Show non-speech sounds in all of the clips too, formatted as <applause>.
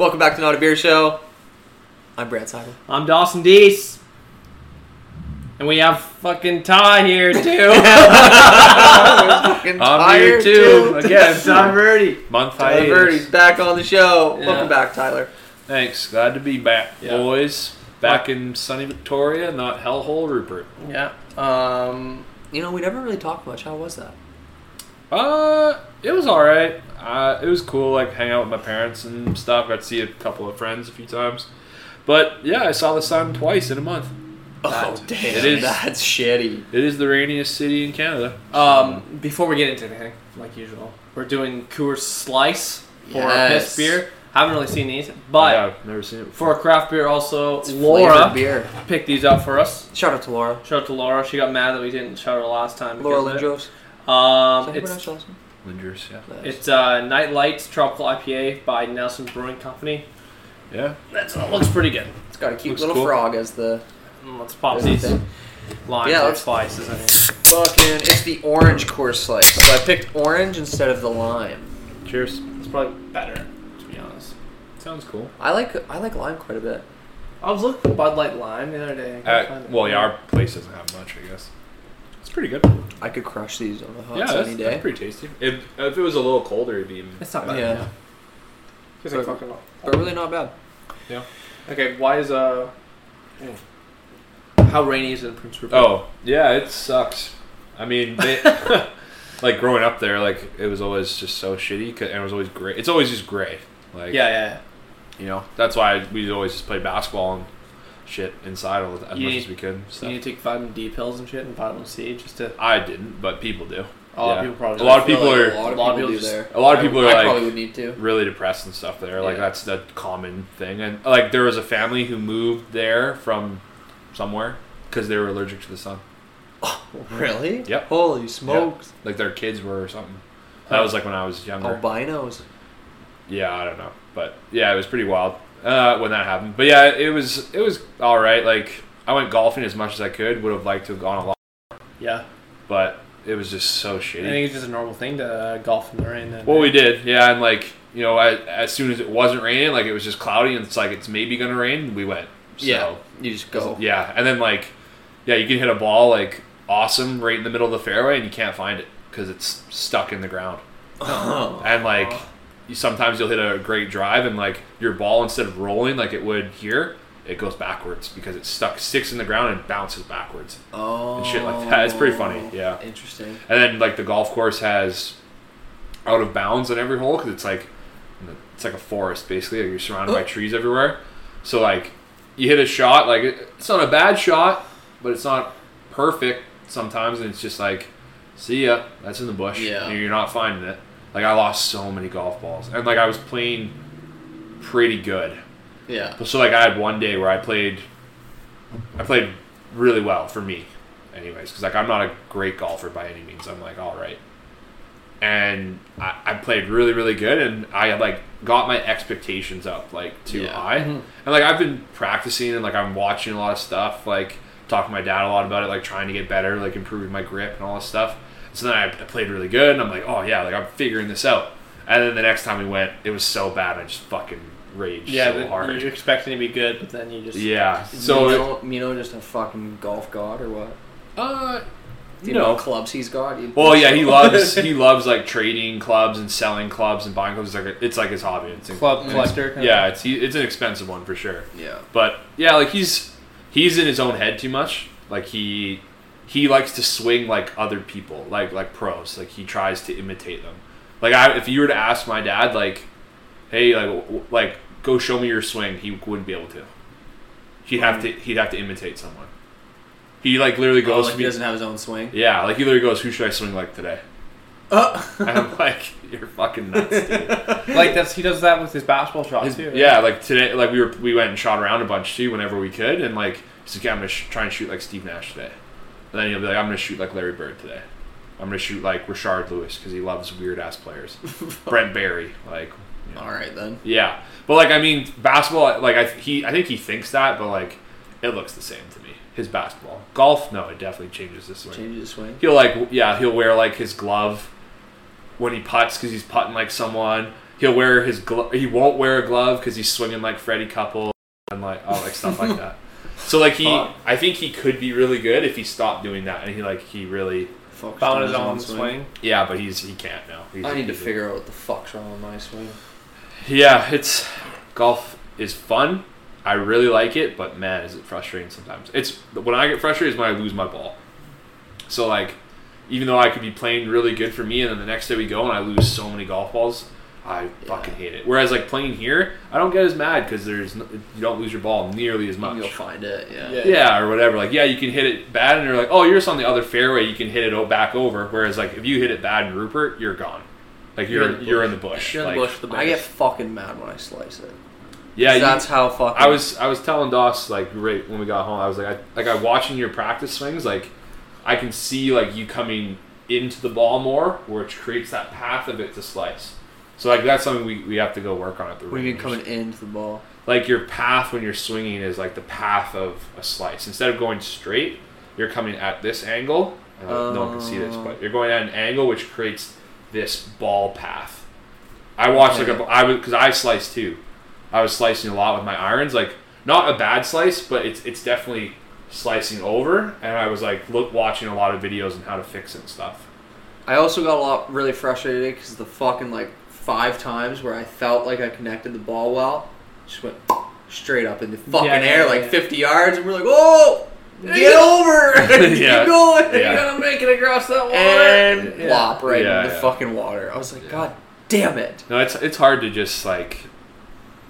Welcome back to Not a Beer Show. I'm Brad Seidel. I'm Dawson Deese. And we have fucking Ty here <laughs> too. Fucking I'm here too. Again, Ty Verdi. month Tyler hiatus. Birdie's back on the show. Yeah. Welcome back, Tyler. Thanks. Glad to be back, Yeah. boys. Back in sunny Victoria, not hellhole Rupert. Yeah. Um. You know, we never really talked much. How was that? Uh, it was all right. Uh, it was cool, like hang out with my parents and stuff. Got to see a couple of friends a few times. But yeah, I saw the sun twice in a month. Oh, That- damn. it is- That's shitty. It is the rainiest city in Canada. Um. Before we get into anything, like usual, we're doing Coors Slice for our Yes. piss beer. Haven't really seen these, but yeah, I've never seen it for a craft beer, also It's Laura beer. picked these up for us. Shout out to Laura. Shout out to Laura. She got mad that we didn't shout her last time. Laura because of Lindros. Um, Is that how you it's pronounce your last name? Lingers, yeah. Nice. it's uh, Night Lights Tropical IPA by Nelson Brewing Company. Yeah. That's it looks pretty good. It's got a cute Looks little cool. frog as the Mm, Let's pop as the these thing. limes Yeah, or let's- slices. I mean. Fucking, it's the orange Coors slice. So I picked orange instead of the lime. Cheers. It's probably better, to be honest. Sounds cool. I like I like lime quite a bit. I was looking for Bud Light Lime the other day. I couldn't Uh, find it. well, yeah, our place doesn't have much, I guess. It's pretty good. I could crush these on a hot yeah, that's, sunny that's day. pretty tasty. If, if it was a little colder, it'd be even. It's not bad. Yeah. Tastes like fucking. But really not bad. Yeah. Okay, why is uh? How rainy is it in Prince Rupert? Oh, yeah, it sucks. I mean, <laughs> they, <laughs> like growing up there, like it was always just so shitty, 'cause- and it was always gray. It's always just gray. Like, yeah, yeah. you know, that's why we always just play basketball and shit inside all, the, as You much need- as we could. So So. you need to take vitamin D pills and shit and vitamin C just to. I didn't, but people do. A lot Yeah. of people probably. A lot of people like are- a lot of a people do people just- there. a lot of people I, are I like- probably would need to. Really depressed and stuff there. Like Yeah. that's the common thing. And like there was a family who moved there from somewhere because they were allergic to the sun. <laughs> Really? Yep. Holy smokes! Like their kids were or something. That was like when I was younger. Albinos. Yeah, I don't know, but yeah, it was pretty wild uh, when that happened. But yeah, it was it was all right. Like I went golfing as much as I could. Would have liked to have gone a lot, Yeah, but it was just so shitty. I think it's just a normal thing to uh, golf in the rain. Then. Well, we did, yeah, and like you know, as, as soon as it wasn't raining, like it was just cloudy, and it's like it's maybe gonna rain. We went. So, Yeah. You just go. Yeah, and then like, yeah, you can hit a ball like awesome right in the middle of the fairway, and you can't find it because it's stuck in the ground. Oh. <laughs> And like, sometimes you'll hit a great drive, and like your ball instead of rolling like it would here, it goes backwards because it's stuck, sticks in the ground, and bounces backwards Oh. and shit like that. It's pretty funny, oh, yeah. Interesting. And then like the golf course has out of bounds on every hole because it's like it's like a forest basically. Like you're surrounded by Oh. trees everywhere. So like you hit a shot, like it's not a bad shot, but it's not perfect sometimes, and it's just like see ya, that's in the bush. Yeah. and you're not finding it. Like I lost so many golf balls, and like I was playing pretty good. Yeah. So like I had one day where I played, I played really well for me, anyways. Because like I'm not a great golfer by any means. I'm like all right, and I, I played really really good, and I had like got my expectations up like too Yeah. high, mm-hmm. and like I've been practicing and like I'm watching a lot of stuff, like talking to my dad a lot about it, like trying to get better, like improving my grip and all this stuff. So then I, I played really good, and I'm like, oh yeah, like I'm figuring this out. And then the next time we went, it was so bad, I just fucking raged Yeah, so the- hard. you're expecting to be good, but then you just Yeah. So So, Mino, Mino just a fucking golf god or what? uh, Do you you know know. clubs he's got? You- Well, yeah, he loves <laughs> he loves like trading clubs and selling clubs and buying clubs. It's like a, it's like his hobby. It's club collector. kind of- yeah, it's he, it's an expensive one for sure. Yeah. But yeah, like he's he's in his own head too much. Like he he likes to swing like other people, like like pros. Like he tries to imitate them. Like I, if you were to ask my dad, like, hey, like w- w- like go show me your swing, he wouldn't be able to. He'd have to he'd have to imitate someone. He like literally Oh, goes. like to he me- doesn't have his own swing. yeah, like he literally goes, "Who should I swing like today?" Uh. <laughs> And I'm like, "You're fucking nuts, dude." <laughs> Like that's he does that with his basketball shots His- too. right? yeah, like today, like we were we went and shot around a bunch too whenever we could, and like he's like, yeah, I'm gonna sh- try and shoot like Steve Nash today. And then he'll be like, I'm gonna shoot like Larry Bird today. I'm gonna shoot like Rashard Lewis because he loves weird ass players. <laughs> Brent Barry, like, you know. All right then. yeah. But like, I mean, basketball, like I he I think he thinks that, but like, it looks the same to me. His basketball, golf, no, it definitely changes this way. Change his swing. He'll like yeah, he'll wear like his glove when he puts because he's putting like someone. he'll wear his glove. He won't wear a glove because he's swinging like Freddie Couples and like oh like stuff like <laughs> that. So like he, Fuck. I think he could be really good if he stopped doing that and he like he really Focused Found on his his own own swing. yeah, but he's he can't now. He's, I need to he's- figure out what the fuck's wrong with my swing. Yeah, it's golf is fun. I really like it, but man, is it frustrating sometimes. It's when I get frustrated is when I lose my ball. So like, even though I could be playing really good for me, and then the next day we go and I lose so many golf balls, I fucking hate it. Whereas like playing here, I don't get as mad because there's no, you don't lose your ball nearly as much. You'll find it. Yeah. Yeah. Yeah, or whatever. Like, yeah, you can hit it bad, and you're like, oh, you're just on the other fairway. You can hit it o- back over. Whereas, like, if you hit it bad in Rupert, you're gone. Like, you're You're you're in in the the bush. You're in like, the bush with the I get fucking mad when I slice it. Yeah, you, that's how fucking. I was I was telling Doss like right when we got home, I was like I like I watching your practice swings, like I can see like you coming into the ball more, which creates that path of it to slice. So like that's something we, we have to go work on at the What do you mean range. coming into the ball? Like your path when you're swinging is like the path of a slice. Instead of going straight, you're coming at this angle. Uh, no one can see this, Oh. but you're going at an angle which creates this ball path. I watched like Okay. a I was because I sliced too. I was slicing a lot with my irons, like not a bad slice, but it's it's definitely slicing over. And I was like look watching a lot of videos on how to fix it and stuff. I also got a lot really frustrated because the fucking like five times where I felt like I connected the ball well, just went straight up in the fucking Yeah, yeah, air yeah, like yeah. 50 yards, and we're like, oh, Yeah, get <laughs> yeah. over, Yeah. keep going, Yeah. You gotta make it across that water. and Yeah. plop right Yeah, in the fucking water. I was like, Yeah. god damn it. No, it's it's hard to just like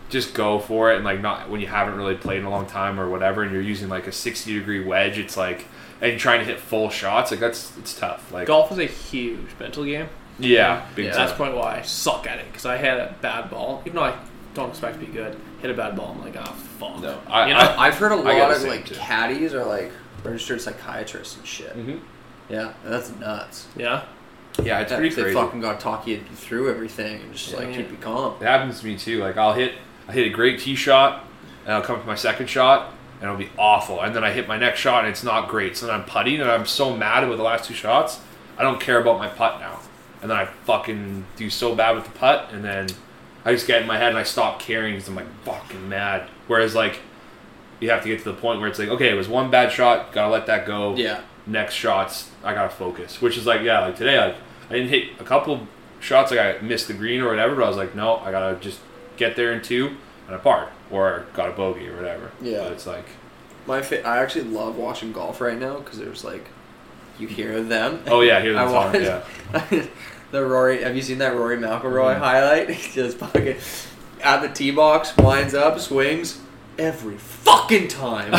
just go for it and like not when you haven't really played in a long time or whatever and you're using like a 60 degree wedge it's like and you're trying to hit full shots like that's it's tough like Golf is a huge mental game. Yeah big Yeah. That's time probably why I suck at it because I had a bad ball. Even though I don't expect to be good, hit a bad ball. I'm like, oh fuck. no I, You know? I, I've heard a lot of like too. caddies are like registered psychiatrists and shit. Mhm. Yeah, that's nuts. Yeah. yeah it's That- pretty they crazy fucking got to talk you through everything and just like keep you calm. it happens to me too like I'll hit I hit a great tee shot and I'll come up to my second shot and it'll be awful and then I hit my next shot and it's not great so then I'm putting and I'm so mad with the last two shots I don't care about my putt now and then I fucking do so bad with the putt and then I just get in my head and I stop caring because I'm like fucking mad whereas like you have to get to the point where it's like okay it was one bad shot gotta let that go Yeah. next shots I gotta focus. Which is like yeah, like today like I didn't hit a couple shots like I missed the green or whatever, but I was like no, I gotta just get there in two and a par or got a bogey or whatever. Yeah. but it's like My fa- I actually love watching golf right now because there's like, you hear them. oh yeah, here's the I <laughs> song. watched Yeah, <laughs> the Rory. Have you seen that Rory McIlroy Mhm. highlight? <laughs> He just fucking at the tee box, winds up, swings every fucking time.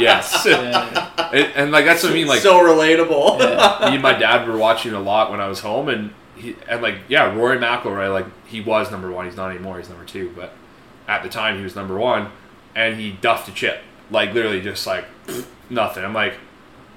yes, Yeah. and, and like that's what I mean. Like so relatable. Yeah. me and my dad were watching a lot when I was home, and he and like yeah, Rory McIlroy, like he was number one. He's not anymore. He's number two, but at the time he was number one, and he duffed a chip, like literally just like <sniffs> nothing. I'm like,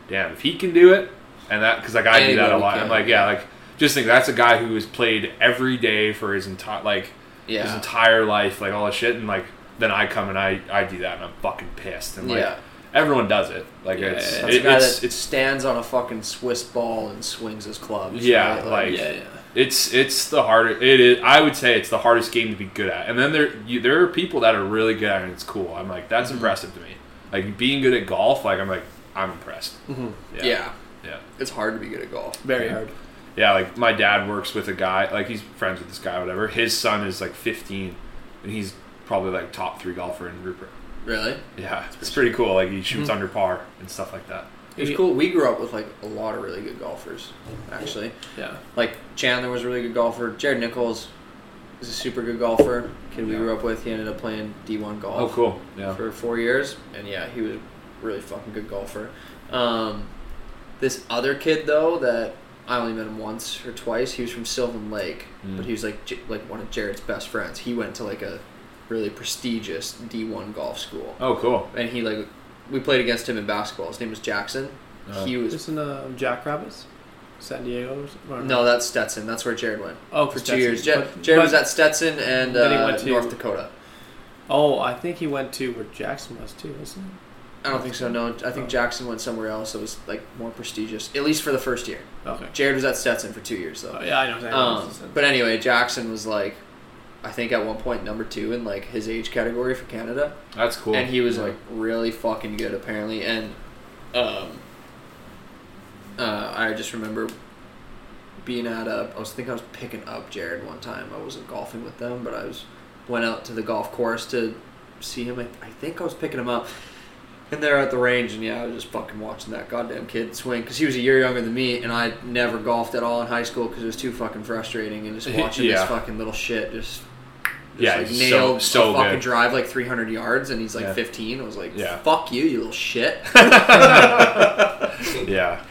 damn, if he can do it, and that because like I do that a lot. can. I'm like, yeah, like just think that's a guy who has played every day for his entire like his entire life, like all this shit, and like then I come and I I do that, and I'm fucking pissed, and like Yeah. everyone does it. Like Yeah, it's yeah, That's it, a guy it's stands on a fucking Swiss ball and swings his clubs. Yeah, right? like- yeah, yeah. It's it's the hardest. It is. I would say it's the hardest game to be good at. And then there you, there are people that are really good at it. and It's cool. I'm like that's Mhm. impressive to me. Like being good at golf. Like I'm like I'm impressed. Mhm. Yeah. yeah. Yeah. It's hard to be good at golf. Very hard. Yeah. Like my dad works with a guy. Like he's friends with this guy. Whatever. His son is like 15, and he's probably like top three golfer in Rupert. Really? Yeah, it's pretty cool. Like he shoots Mhm. under par and stuff like that. It's cool. We grew up with like a lot of really good golfers, actually. Yeah. Like Chandler was a really good golfer. Jared Nichols is a super good golfer. Kid we Yeah. grew up with. He ended up playing D1 golf Oh, cool. Yeah. for four years, and yeah, he was a really fucking good golfer. Um, this other kid though that I only met him once or twice. He was from Sylvan Lake, Mm. but he was like like one of Jared's best friends. He went to like a really prestigious D1 golf school, Oh, cool. and he like we played against him in basketball. His name was Jackson. Oh. He was is in uh, Jackrabbits, San Diego? Or no, that's Stetson. That's where Jared went. Oh, for two years. Ja- But- Jared was at Stetson and Then he uh, went to- North Dakota. Oh, I think he went to where Jackson was too, wasn't he? I don't think so. No, I think Jackson went somewhere else that was like more prestigious, at least for the first year. Okay. Jared was at Stetson for two years though. Oh, yeah, I know exactly. Um, but anyway, Jackson was like, I think at one point number two in like his age category for Canada, That's cool. and he was Yeah. like really fucking good apparently. And um, uh, I just remember being at a. I was thinking I was picking up Jared one time. I wasn't golfing with them, but I was went out to the golf course to see him. I, I think I was picking him up. And they're at the range, and yeah, I was just fucking watching that goddamn kid swing because he was a year younger than me, and I never golfed at all in high school because it was too fucking frustrating, and just <laughs> watching Yeah. this fucking little shit just, just Yeah, like so- nailed so a fucking good. drive like 300 yards, and he's like Yeah. 15. I was like, Yeah. fuck you, you little shit. <laughs> <laughs> yeah.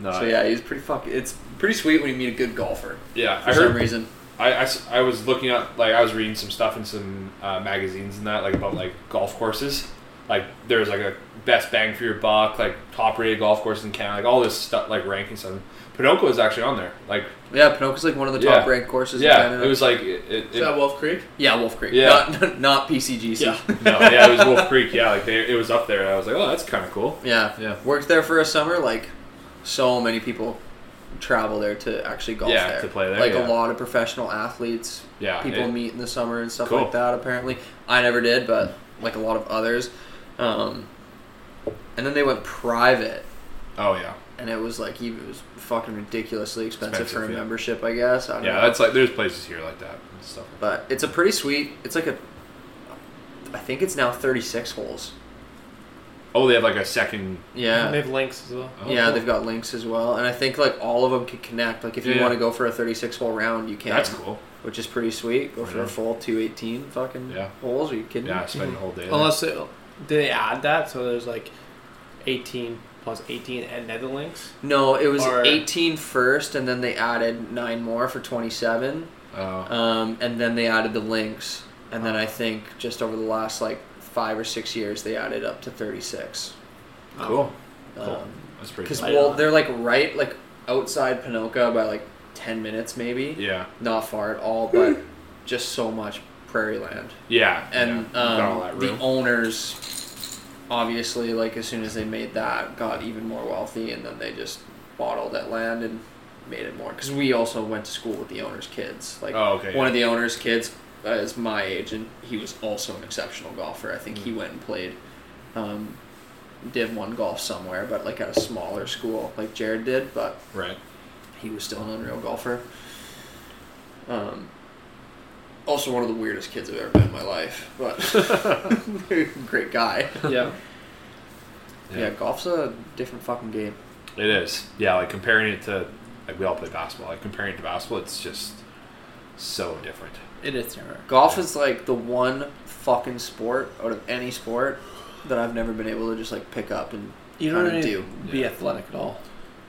No, so yeah, he's pretty fucking. It's pretty sweet when you meet a good golfer yeah. for I some heard. reason. I was looking up, like, I was reading some stuff in some uh, magazines and that, like, about, like, golf courses. Like, there's, like, a best bang for your buck, like, top rated golf courses in Canada, like, all this stuff, like, ranking stuff. Ponoka is actually on there. Like, Yeah, Ponoka's like one of the Yeah. top ranked courses in yeah, Canada. it was like, it, it, is that Wolf Creek? yeah, Wolf Creek. Yeah. not, not PCGC. Yeah. <laughs> no, yeah, it was Wolf Creek. Yeah, like, they, it was up there. And I was like, oh, that's kind of cool. Yeah. Yeah. Worked there for a summer. Like, so many people travel there to actually golf Yeah, there. to play there, Like yeah. a lot of professional athletes. Yeah. People it- meet in the summer and stuff Cool. like that. Apparently, I never did, but like a lot of others. Um, and then they went private, oh, yeah. and it was like even it was fucking ridiculously expensive, for a Expensive, yeah. membership. I guess. I don't Yeah, know. that's like, there's places here like that and stuff. But it's a pretty sweet. It's like a. I think it's now thirty six holes. Oh, they have, like, a second. Yeah. They have links as well. Oh, yeah, cool. they've got links as well, and I think like all of them can connect. Like if you Yeah. want to go for a 36 hole round, you can. That's cool. Which is pretty sweet. Go for Yeah. a full 218 fucking Yeah. holes. Are you kidding? Yeah, me? spend the whole day. there. Unless it, did they add that? So there's like 18 plus 18 and nether links. No, it was Or- 18 first, and then they added nine more for 27, Oh. um, and then they added the links, and then I think just over the last like five or six years they added up to 36. cool. Cool. Um, That's pretty Because cool. I well, know. they're like right like outside Ponoka by like 10 minutes maybe. Yeah. Not far at all, but just so much prairie land. Yeah. and yeah. um, the owners obviously like as soon as they made that got even more wealthy and then they just bought all that land and made it more because we also went to school with the owner's kids like Oh, okay, one yeah. of the owner's kids uh, is my age and he was also an exceptional golfer i think he Mm. went and played um, div 1 golf somewhere but like at a smaller school like jared did but Right. he was still an unreal golfer. Um, also one of the weirdest kids I've ever met in my life, but <laughs> <laughs> great guy. Yeah. Yeah. golf's a different fucking game. It is. Yeah, like comparing it to like we all play basketball. Like comparing it to basketball, it's just so different. It is different. Golf is like the one fucking sport out of any sport that I've never been able to just like pick up and You don't kinda need do. to be Yeah. athletic at all,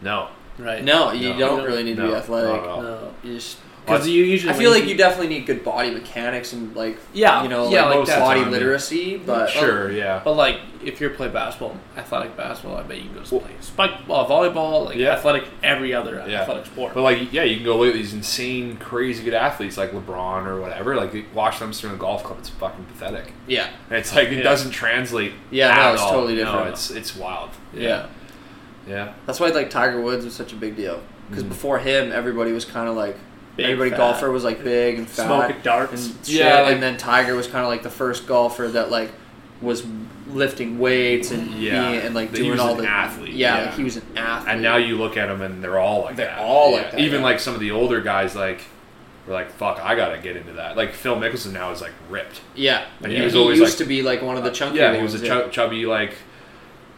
No. right? No, you No. don't You don't- really need to be athletic. at all. No. You just Because you usually. I feel like you definitely need good body mechanics and like Yeah, you know yeah, like like that. body Time, yeah. literacy, but sure. Yeah. But like, if you're playing basketball, athletic basketball, I bet you can go play spike well, volleyball, like Yeah. athletic every other Yeah. athletic sport. But like, yeah, you can go look at these insane, crazy good athletes like LeBron or whatever. Like, watch them swing a golf club. It's fucking pathetic. yeah, And it's like it Yeah. doesn't translate. Yeah, at no, it's all. totally No, different. it's it's wild. yeah. Yeah. That's why like Tiger Woods was such a big deal because Mhm. before him, everybody was kind of like Big, everybody fat. golfer was like big and fat Smoking and darts. shit, Yeah, like- and then Tiger was kind of like the first golfer that like was lifting weights and Yeah. being, and like That he doing was all an the athlete, Yeah, yeah. like he was an athlete. And now you look at them and they're all like They're that. all like that, Even yeah. like some of the older guys, like were like, "Fuck, I gotta get into that." Like Phil Mickelson now is like ripped. yeah, And he, he was he always, used like- to be like one of the uh, chunky yeah, he was a yeah. chubby like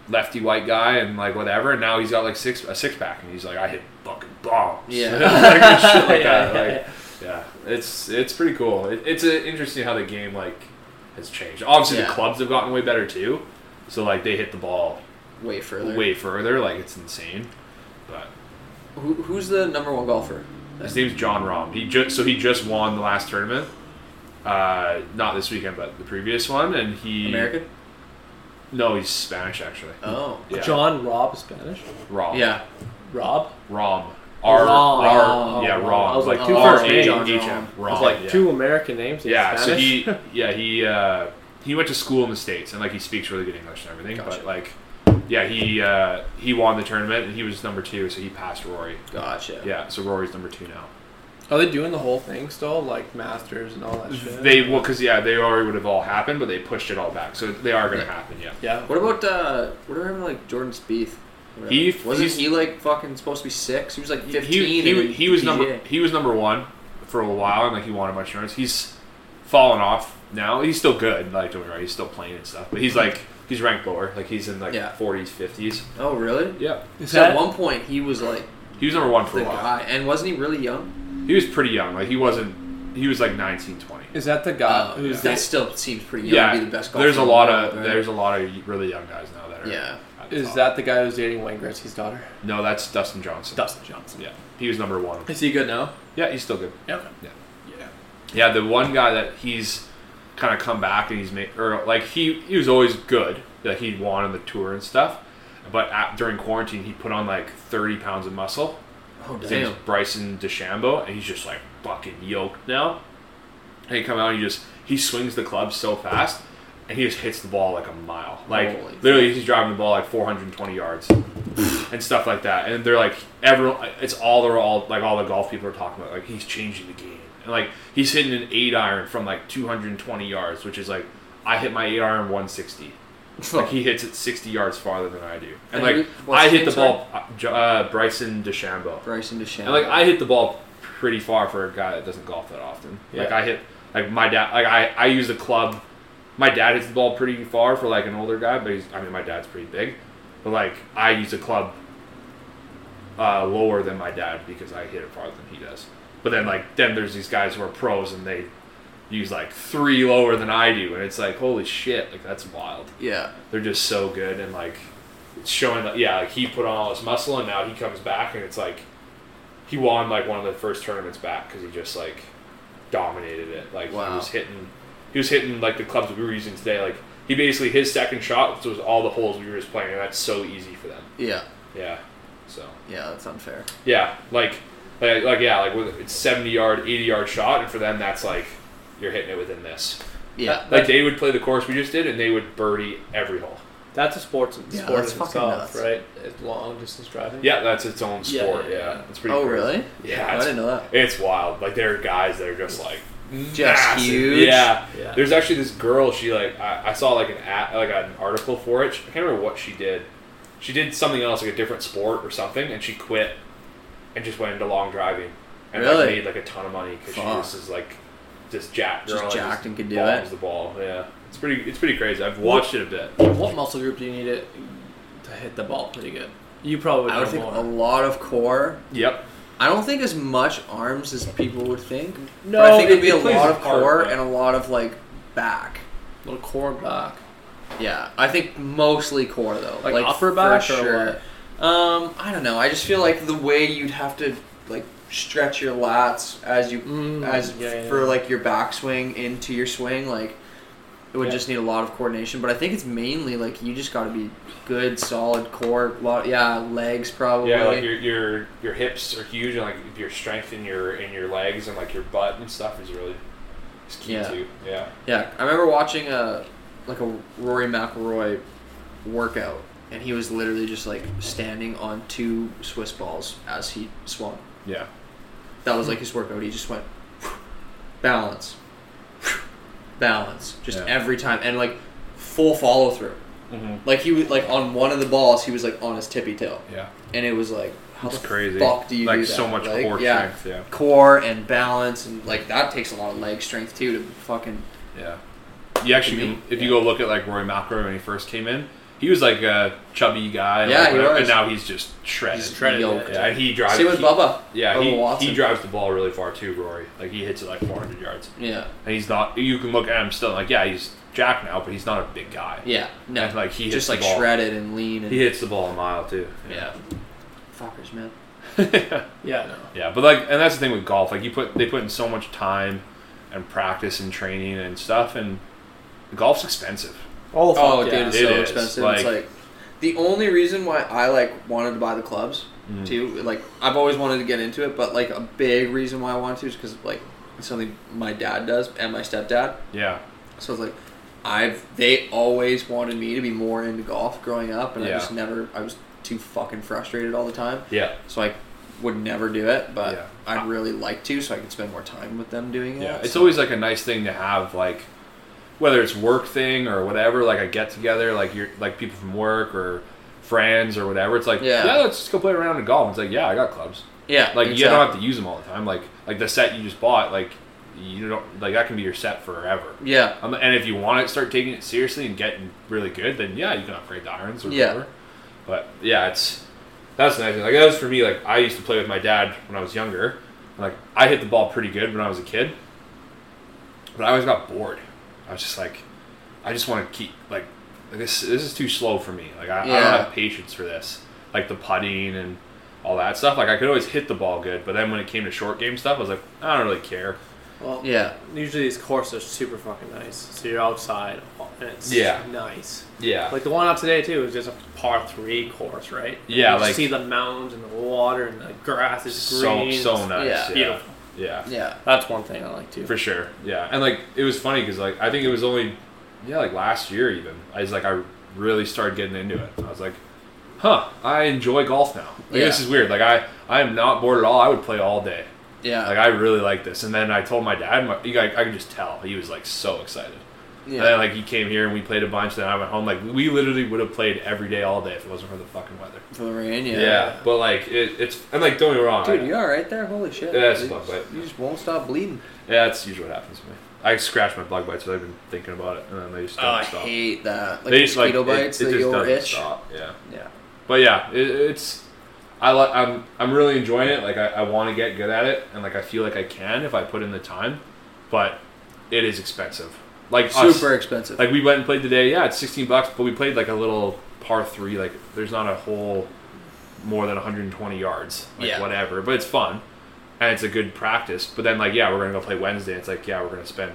lefty white guy and like whatever. And now he's got like six a six pack and he's like, "I hit fucking bombs." Yeah. <laughs> like, shit like Yeah, <laughs> that. yeah, Like, yeah, it's it's pretty cool. It, it's a, interesting how the game like has changed. Obviously, Yeah. the clubs have gotten way better too. So like they hit the ball way further. way further. Like it's insane. But Who, who's the number one golfer? his name's Jon Rahm. He just so he just won the last tournament. Uh, not this weekend, but the previous one, and he American. No, he's Spanish actually. Oh, Yeah, Jon Rob Spanish. Rahm. yeah. Rob. Rom. R, Rom. R, yeah, Rom. Rom. I was like like, two two R first names. H M. I Rom. was like yeah. two American names. in Yeah, so he, yeah, he, uh, he went to school in the states and like he speaks really good English and everything. Gotcha. But like, yeah, he uh, he won the tournament and he was number two, so he passed Rory. Gotcha. Yeah, so Rory's number two now. Are they doing the whole thing still, like Masters and all that shit? They well, because yeah, they already would have all happened, but they pushed it all back, so they are going to Yeah. happen. Yeah. yeah. What about uh? What about him like Jordan Spieth? Whatever. He- wasn't he's- he like fucking supposed to be six? He was like He- fifteen. He, he, in he, was PGA. number he was number one for a while, and like he won a bunch of tournaments. He's fallen off now. He's still good. Like don't get me wrong, he's still playing and stuff, but he's like he's ranked lower. Like he's in like Yeah. forties, fifties. Oh really? Yeah, Is So at one point he was like he was number one for the a while. guy, and wasn't he really young? He was pretty young. Like he wasn't. He was like 19, 20. is that the guy Uh, who's that still seems pretty young Yeah, to be the best golfer. there's a in the lot world, of right? there's a lot of really young guys now that are. Yeah. is top. that the guy who's dating Wayne Gretzky's daughter? No, that's Dustin Johnson. Dustin Johnson. Yeah, he was number one. Is he good now? Yeah, he's still good. Yeah. Yeah. Yeah. Yeah, the one guy that he's kind of come back and he's made, or like he he was always good. Like he won on the tour and stuff, but at, during quarantine he put on like thirty pounds of muscle. Oh His name's. Bryson DeChambeau, and he's just like fucking yoked now. And he come out and he just he swings the club so fast, and he just hits the ball like a mile. Like Holy literally, he's driving the ball like 420 yards and stuff like that. And they're like everyone, it's all they're all like all the golf people are talking about. Like he's changing the game, and like he's hitting an eight iron from like 220 yards, which is like I hit my eight iron 160. Like he hits it 60 yards farther than I do, and And like who- what's I hit the name, ball. Uh, uh, Bryson DeChambeau. Bryson DeChambeau. And like I hit the ball pretty far for a guy that doesn't golf that often. Like Yeah. I hit like my dad like I, I use a club my dad hits the ball pretty far for like an older guy, but he's I mean my dad's pretty big. But like I use a club uh, lower than my dad because I hit it farther than he does. But then like then there's these guys who are pros and they use like three lower than I do and it's like holy shit, like that's wild. yeah. They're just so good and like it's showing that yeah, like he put on all his muscle and now he comes back and it's like he won like one of the first tournaments back because he just like dominated it. Like he was hitting, he was hitting like the clubs we were using today. Like he basically his second shot was all the holes we were just playing, and that's so easy for them. Yeah. Yeah, so Yeah. That's unfair. yeah, like like, like yeah, like with, it's seventy yard, eighty yard shot, and for them that's like you're hitting it within this. Yeah. Like they would play the course we just did, and they would birdie every hole. That's a sports Yeah, sport that's in fucking itself, nuts. right? It's long distance driving. Yeah, that's its own sport. yeah, Yeah, yeah. it's pretty. Oh crazy. really? Yeah, I didn't know that. it's wild. Like there are guys that are just like Just massive. huge? Yeah. Yeah. There's actually this girl. She like I, I saw like an at, like an article for it. I can't remember what she did. She did something else, like a different sport or something, and she quit and just went into long driving and like, made like a ton of money because she Fuck. just is like just jacked Just girl and jacked and could do bombs it. the ball. Yeah, it's pretty. It's pretty crazy. I've watched it a bit. What muscle group do you need it to hit the ball pretty good? You probably would I would think more. a lot of core. Yep. I don't think as much arms as people would think. No, but I think it- it'd be it a lot of part, core but- and a lot of like back. little core back, Yeah, I think mostly core though. like, upper back for or sure. what? Um, I don't know. I just feel like the way you'd have to like stretch your lats as you Mm, as yeah, yeah, for yeah. like your backswing into your swing, like it would Yeah. just need a lot of coordination. But I think it's mainly like you just got to be good, solid core. Lot, yeah, legs probably. Yeah, like your your your hips are huge, and like your strength in your in your legs and like your butt and stuff is really is key Yeah. too. Yeah. Yeah, I remember watching a like a Rory McIlroy workout, and he was literally just like standing on two Swiss balls as he swung. Yeah. That was like his workout. He just went balance, balance, just Yeah. every time, and like full follow through. Mm-hmm. Like he was like on one of the balls, he was like on his tippy toe, Yeah. and it was like how That's the crazy. fuck do you like do that? so much Like, core yeah, strength. Yeah. core and balance, and like that takes a lot of leg strength too to fucking Yeah. You actually, can, if you go look at like Rory McIlroy when he first came in, he was like a chubby guy. Yeah, like, he whatever, was. And now he's just shredded. He's shredded, Yeah, yeah. and he drives. Same with he- Bubba. Yeah, Bubba he, Watson. he drives the ball really far too, Rory. Like he hits it like 400 yards, Yeah, and he's not. You can look at him still like yeah, he's Jack now, but he's not a big guy. yeah, no, And, like he just like ball. shredded and lean. And, He hits the ball a mile too. yeah, fuckers, man. <laughs> Yeah, no. Yeah, but like, and that's the thing with golf. Like, you put they put in so much time and practice and training and stuff, and golf's expensive. Oh, Oh, fuck dude, yeah. it's It so is, expensive. like- it's like the only reason why I like wanted to buy the clubs Mhm. too. Like I've always wanted to get into it, but like a big reason why I wanted to is because like it's something my dad does and my stepdad. Yeah, So it's like I've they always wanted me to be more into golf growing up, and I just never. I was too fucking frustrated all the time, Yeah. so I would never do it. But Yeah. I'd really like to, so I could spend more time with them doing it. Yeah, it's so- always like a nice thing to have, like whether it's work thing or whatever, like a get together, like you're like people from work or friends or whatever. It's like, yeah, Yeah. let's just go play around in golf. It's like, yeah, I got clubs. yeah, Like you don't have to use them all the time. Like like the set you just bought, like you don't like that can be your set forever. Yeah, Um, and if you want to start taking it seriously and getting really good, then yeah, you can upgrade the irons or Yeah. whatever. But yeah, it's that's the nice thing. Like that was for me. Like I used to play with my dad when I was younger. Like I hit the ball pretty good when I was a kid, but I always got bored. I was just like, I just want to keep like this. This is too slow for me. Like I, I don't have patience for this. Like the putting and all that stuff. Like I could always hit the ball good, but then when it came to short game stuff, I was like, I don't really care. Well, yeah, usually these courses are super fucking nice. So you're outside and it's Yeah. nice. Yeah. Like the one out today too is just a par three course, right? Yeah, you like- see the mountains and the water and the grass is so green. so nice. Yeah. Yeah. Beautiful. Yeah. yeah, That's one thing I like too. For sure, yeah, and like it was funny because like I think it was only, yeah, like last year even. I was like I really started getting into it. I was like, huh, I enjoy golf now. Like this is weird. Like I I am not bored at all. I would play all day. yeah, Like I really like this. And then I told my dad, my, you guys, I could just tell he was like so excited. Yeah. And then like he came here and we played a bunch. Then I went home. Like we literally would have played every day all day if it wasn't for the fucking weather. for the rain. Yeah, Yeah, but like it, it's and like don't get me wrong. Dude, I- you all right there? Holy shit! Yeah, it's you, bug bite. you just won't stop bleeding. Yeah, that's usually what happens to me. I scratch my bug bites, so I've been thinking about it, and then they just oh, don't Oh, I hate that. Like they just like mosquito it- bites it, just you'll doesn't itch. stop. Yeah, Yeah. but yeah, it, it's I like I'm I'm really enjoying it. Like I, I want to get good at it, and like I feel like I can if I put in the time, but it is expensive. Like us- Super expensive. like we went and played today. Yeah, it's sixteen bucks, but we played like a little par three. Like there's not a whole more than 120 yards. Like Yeah. whatever, but it's fun and it's a good practice. But then like yeah, we're gonna go play Wednesday. It's like yeah, we're gonna spend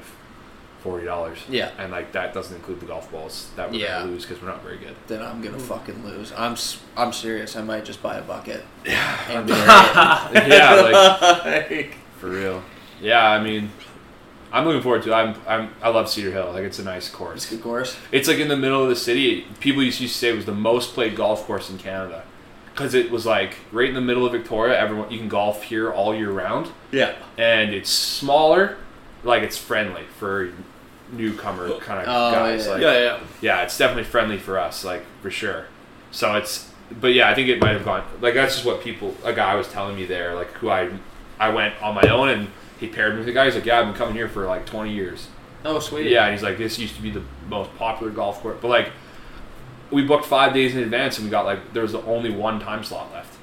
forty dollars. Yeah. and like that doesn't include the golf balls that we're Yeah. gonna lose because we're not very good. then I'm gonna fucking lose. I'm I'm serious. I might just buy a bucket. Yeah, <laughs> yeah, <laughs> Like, for real. Yeah, I mean. I'm looking forward to. It. I'm. I'm. I love Cedar Hill. Like it's a nice course. it's course. a good course. It's like in the middle of the city. People used to say it was the most played golf course in Canada because it was like right in the middle of Victoria. Everyone you can golf here all year round, Yeah. and it's smaller. Like it's friendly for newcomer kind of Oh, oh guys. yeah. Like, yeah, yeah. yeah, it's definitely friendly for us, like for sure. So it's, but yeah, I think it might have gone like that's just what people. A guy was telling me there, like who I, I went on my own and he paired me with a guy. He's like, yeah, I've been coming here for like 20 years. Oh sweet. Yeah, and he's like, this used to be the most popular golf course, but like, we booked five days in advance and we got like there was only one time slot left,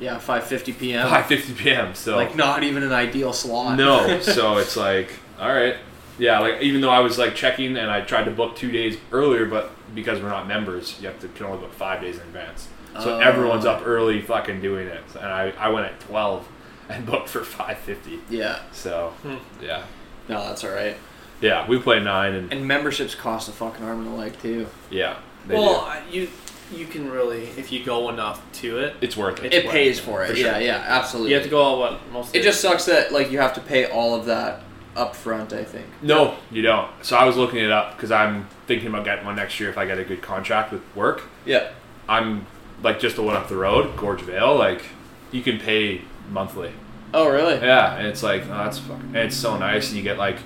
Yeah. 5:50 p.m. 5:50 p.m. So Like not even an ideal slot. no, <laughs> so it's like, all right, yeah. Like even though I was like checking and I tried to book two days earlier, but because we're not members, you have to can only book five days in advance. So Oh. everyone's up early, fucking doing it, and I, I went at twelve and booked for five fifty. Yeah. So Hmm. yeah, No, that's all right. yeah, we play nine and And memberships cost a fucking arm and a leg too. yeah, they Well, do. You you can really if you go enough to it, it's worth it. It's It worth pays it, for it. for yeah, sure. yeah, absolutely. you have to go all what most. It just sucks that like you have to pay all of that up front. I think. No, you don't. So I was looking it up because I'm thinking about getting one next year if I get a good contract with work. Yeah. I'm like just the one up the road, Gorge Vale. Like you can pay monthly. Oh really? Yeah, and it's like oh, that's fucking. And it's so nice, and you get like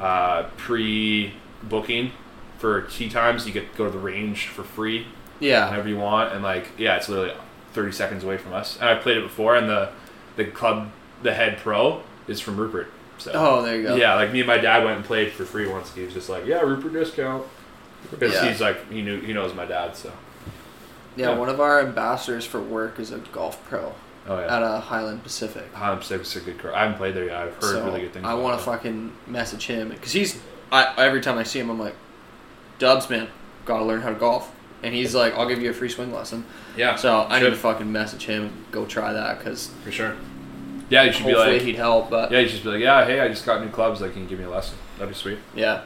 uh, pre-booking for tee times. You get to go to the range for free Yeah. whenever you want, and like yeah, it's literally 30 seconds away from us. And I played it before, and the the club, the head pro is from Rupert. So Oh, there you go. yeah, like me and my dad went and played for free once. He was just like, yeah, Rupert discount. Because Yeah. he's like he knew he knows my dad, so Yeah, Yeah. one of our ambassadors for work is a golf pro oh yeah. at a Highland Pacific. I'm sick, a good. Cur- I haven't played there yet. I've heard so really good things. I want to fucking message him because he's. I every time I see him, I'm like, Dubs, man, gotta learn how to golf. And he's like, I'll give you a free swing lesson. Yeah. So I need to fucking message him and go try that because for sure. Yeah, you should be like, he'd help. But yeah, you should be like, yeah, hey, I just got new clubs. Like, can you give me a lesson? That'd be sweet. yeah.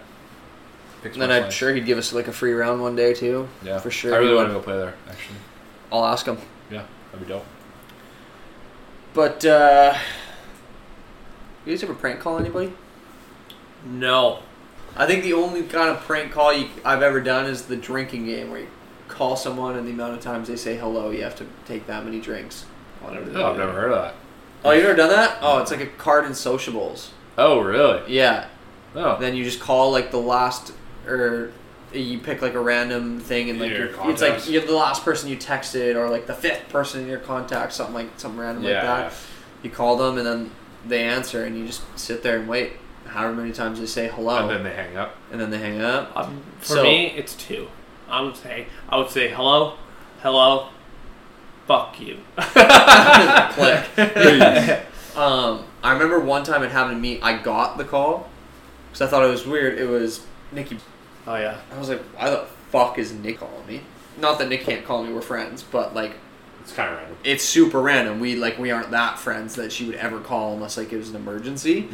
Picks And then I'm sure he'd give us like a free round one day too. Yeah, for sure I really want to go play there. Actually, I'll ask him. yeah, that'd be dope. But uh, you guys ever prank call anybody? No. I think the only kind of prank call you, I've ever done is the drinking game where you call someone and the amount of times they say hello, you have to take that many drinks. Do Oh, I've never heard of that. Oh, you've never done that? Oh, it's like a card in sociables. Oh, really? Yeah. Oh. Then you just call like the last, or you pick like a random thing and like Your your it's like you're the last person you texted or like the fifth person in your contact, something like something random like Yeah. that. You call them and then they answer and you just sit there and wait. However many times they say hello, And then they hang up. and then they hang up. Um, for So- me, it's two. I would say I would say hello, hello, fuck you. <laughs> Click. <laughs> <laughs> Um, I remember one time it happened to me. I got the call because I thought it was weird. It was Nikki. Oh yeah. I was like, why the fuck is Nick calling me? Not that Nick can't call me. We're friends, but like It's kind of random. it's super random. We like we aren't that friends that she would ever call unless like it was an emergency.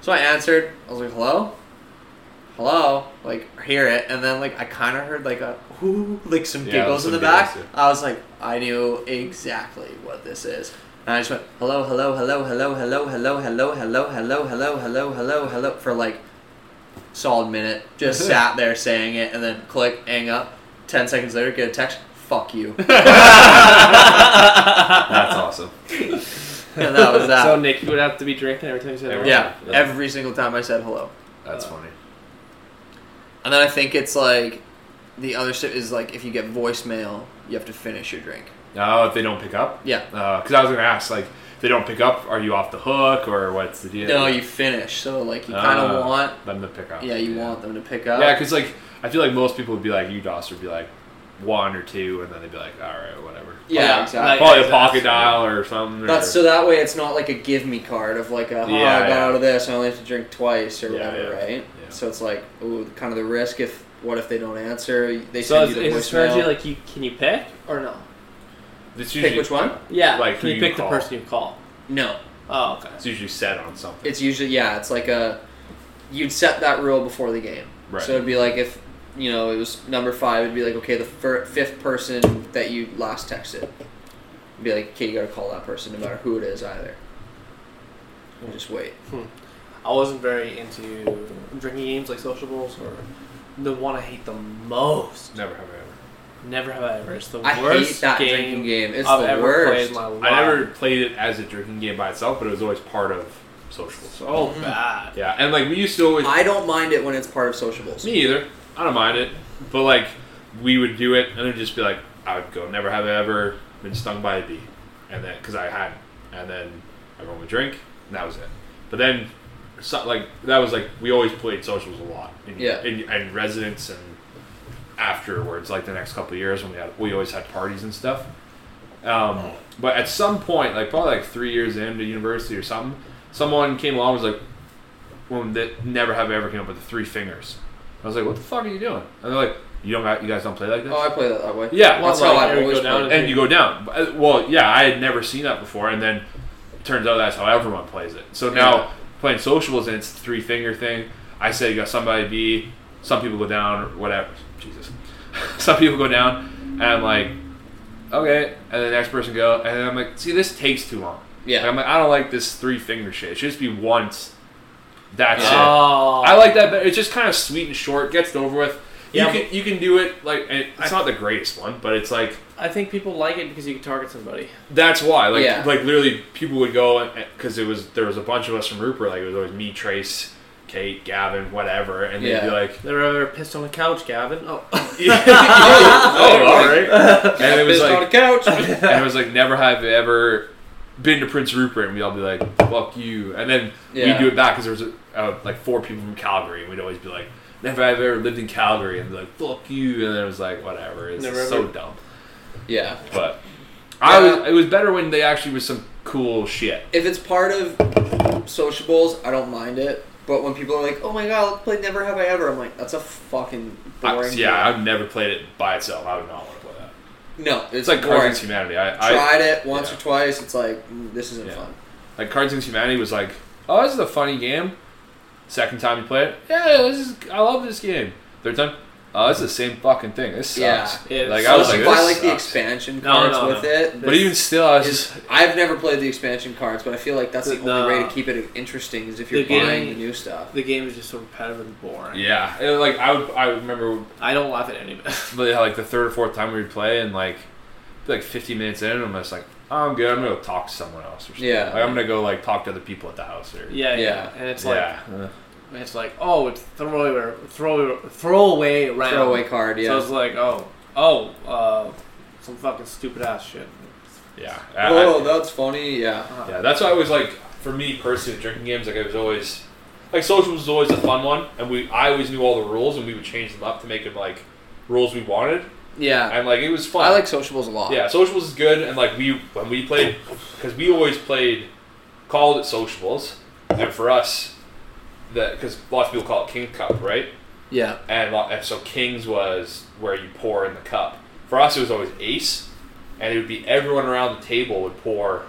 So I answered. I was like, "Hello, hello," like hear it, and then like I kind of heard like a whoo, like some Yeah, giggles some in the back. giggles, I was like, I knew exactly what this is, and I just went, "Hello, hello, hello, hello, hello, hello, hello, hello, hello, hello, hello, hello, hello," for like solid minute. Just <laughs> sat there saying it, and then click, hang up. Ten seconds later, get a text. Fuck you. <laughs> That's awesome. And that was that. So Nick, you would have to be drinking every time you said hello? yeah, every single time I said hello. That's Uh, funny. And then I think it's like the other shit is like if you get voicemail, you have to finish your drink. Oh, if they don't pick up? Yeah. Because I was going to ask, like, if they don't pick up, are you off the hook or what's the deal? No, you finish. So like you kind of Ah. want, Them to pick up. yeah, you want them to pick up. Yeah, because, like, I feel like most people would be like, you, Doss, would be like one or two, and then they'd be like, all right, whatever. Yeah, Yeah, exactly. like- Probably a exactly. pocket dial or something. or- so that way it's not like a give me card of like a oh, Yeah, I got yeah. out of this I only have to drink twice or Yeah, whatever, yeah. right? Yeah. So it's like ooh, kind of the risk if what if they don't answer? They So send is, you the is voicemail. strategy like you can you pick or no? It's Pick which one? Yeah. Like can who you you pick the person you call? No, Oh okay. It's usually set on something. it's usually yeah, it's like a you'd set that rule before the game. Right. So it'd be like if you know it was number five, it'd be like okay, the fir- fifth person that you last texted, It'd be like okay, you gotta call that person no matter who it is either. And just wait. Hmm. I wasn't very into drinking games like sociables or the one I hate the most. Never have I ever. Never have I ever. It's the I worst hate that game drinking game. It's I've the ever worst. played in my life. I never played it as a drinking game by itself, but it was always part of socials. So bad. Yeah, and like we used to always. I don't mind it when it's part of sociables. Me either. I don't mind it, but like we would do it, and it'd just be like I would go, never have I ever been stung by a bee, and then because I hadn't, and then everyone would drink, and that was it. But then, so, like that was like we always played socials a lot, in, Yeah. in, and residents and afterwards, like the next couple of years when we had we always had parties and stuff. Um, but at some point, like probably like three years into university or something, someone came along and was like, "Well, that never have I ever came up with the three fingers." I was like, "What the fuck are you doing?" And they're like, "You don't got, you guys don't play like this." Oh, I play that that way. yeah, Well, That's how like, I've always go down and- and you go down. Uh, Well, yeah, I had never seen that before, and then it turns out that's how everyone plays it. So now Yeah. playing sociables and it's the three finger thing. I say you got somebody B, some people go down or whatever. Jesus, <laughs> some people go down, and I'm like, okay, and the next person go, and I'm like, see, this takes too long. Yeah. Like, I'm like, I don't like this three finger shit. It should just be once. That's it. Oh. I like that. But it's just kind of sweet and short. Gets it over with. You Yeah, can you can do it like it's I- not the greatest one, but it's like I think people like it because you can target somebody. that's why. Like Yeah. like literally people would go because it was there was a bunch of us from Rupert. Like it was always me, Trace, Kate, Gavin, whatever, and they'd be Yeah. like, Never ever pissed on the couch, Gavin. Oh. <laughs> <laughs> <laughs> oh, all right. And it was Pissed on like a couch. and it was like never have I ever been to Prince Rupert, and we'd all be like, "Fuck you," and then Yeah. we'd do it back because there was uh, like four people from Calgary, and we'd always be like, "Never have I ever lived in Calgary," and be like, "Fuck you," and then it was like, whatever. It's Never so ever- dumb, yeah. but I Yeah. was. It was better when they actually was some cool shit. If it's part of sociables, I don't mind it. But when people are like, "Oh my god, let's play Never Have I Ever," I'm like, "That's a fucking I, boring." yeah, game." I've never played it by itself. I would not want to play that. no, it's, It's like Cards boring. Against Humanity. I, I Tried it once yeah. or twice. It's like mm, this isn't Yeah. fun. like Cards Against Humanity was like, oh, this is a funny game. Second time you play it, yeah, this is I love this game. Third time, oh, it's the same fucking thing. This sucks. Yeah. It Like I was like, you this buy like the expansion cards no, with no. it. But even still, I was is, just I've never played the expansion cards, but I feel like that's the, The- only way to keep it interesting is if you're The game- buying the new stuff. The game is just so repetitive and boring. yeah. It, like I would, I remember I don't laugh at any of it. <laughs> But yeah, like the third or fourth time we would play, and like, like 15 minutes in, and I'm just like, oh, I'm good. I'm gonna go talk to someone else or something. Yeah. Like I'm gonna go like talk to other people at the house or. Yeah, yeah. Yeah. And it's like yeah. Uh, it's like oh, it's throwaway, throw throwaway round. Throwaway card, yeah. So it's like oh, oh, uh, some fucking stupid ass shit. yeah. I- oh, I- that's funny. Yeah. Uh, yeah. That's why I was like, for me personally, drinking games, like I was always, like social was always a fun one, and we, I always knew all the rules, and we would change them up to make them like rules we wanted, Yeah. and like it was fun. I like sociables a lot. Yeah, sociables is good, and like we when we played, because we always played, called it sociables, and for us, that because lots of people call it King Cup, right? Yeah. And, lo- and so Kings was where you pour in the cup. For us, it was always Ace, and it would be everyone around the table would pour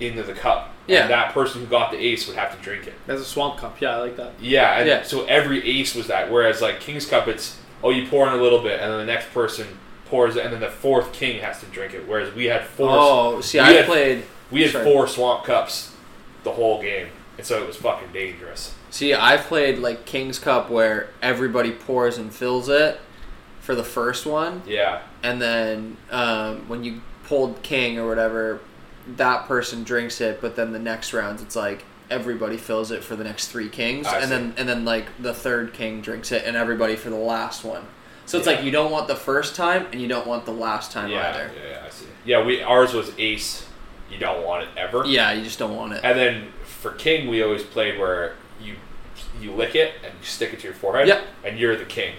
into the cup. Yeah. And that person who got the ace would have to drink it. That's a swamp cup. Yeah, I like that. Yeah, and Yeah. so every ace was that. Whereas like King's Cup, it's oh you pour in a little bit, and then the next person pours it, and then the fourth king has to drink it. Whereas we had four. Oh, see, I had- played. We had Sorry. four swamp cups the whole game, and so it was fucking dangerous. See, I've played like King's Cup where everybody pours and fills it for the first one, Yeah, and then um, when you pulled King or whatever, that person drinks it. But then the next round, it's like everybody fills it for the next three kings, I and see. then and then like the third king drinks it, and everybody for the last one. So it's Yeah. like you don't want the first time, and you don't want the last time yeah, either. yeah, yeah, I see. Yeah, we ours was ace. You don't want it ever. Yeah, you just don't want it. And then for king, we always played where you you lick it and you stick it to your forehead, Yep. and you're the king.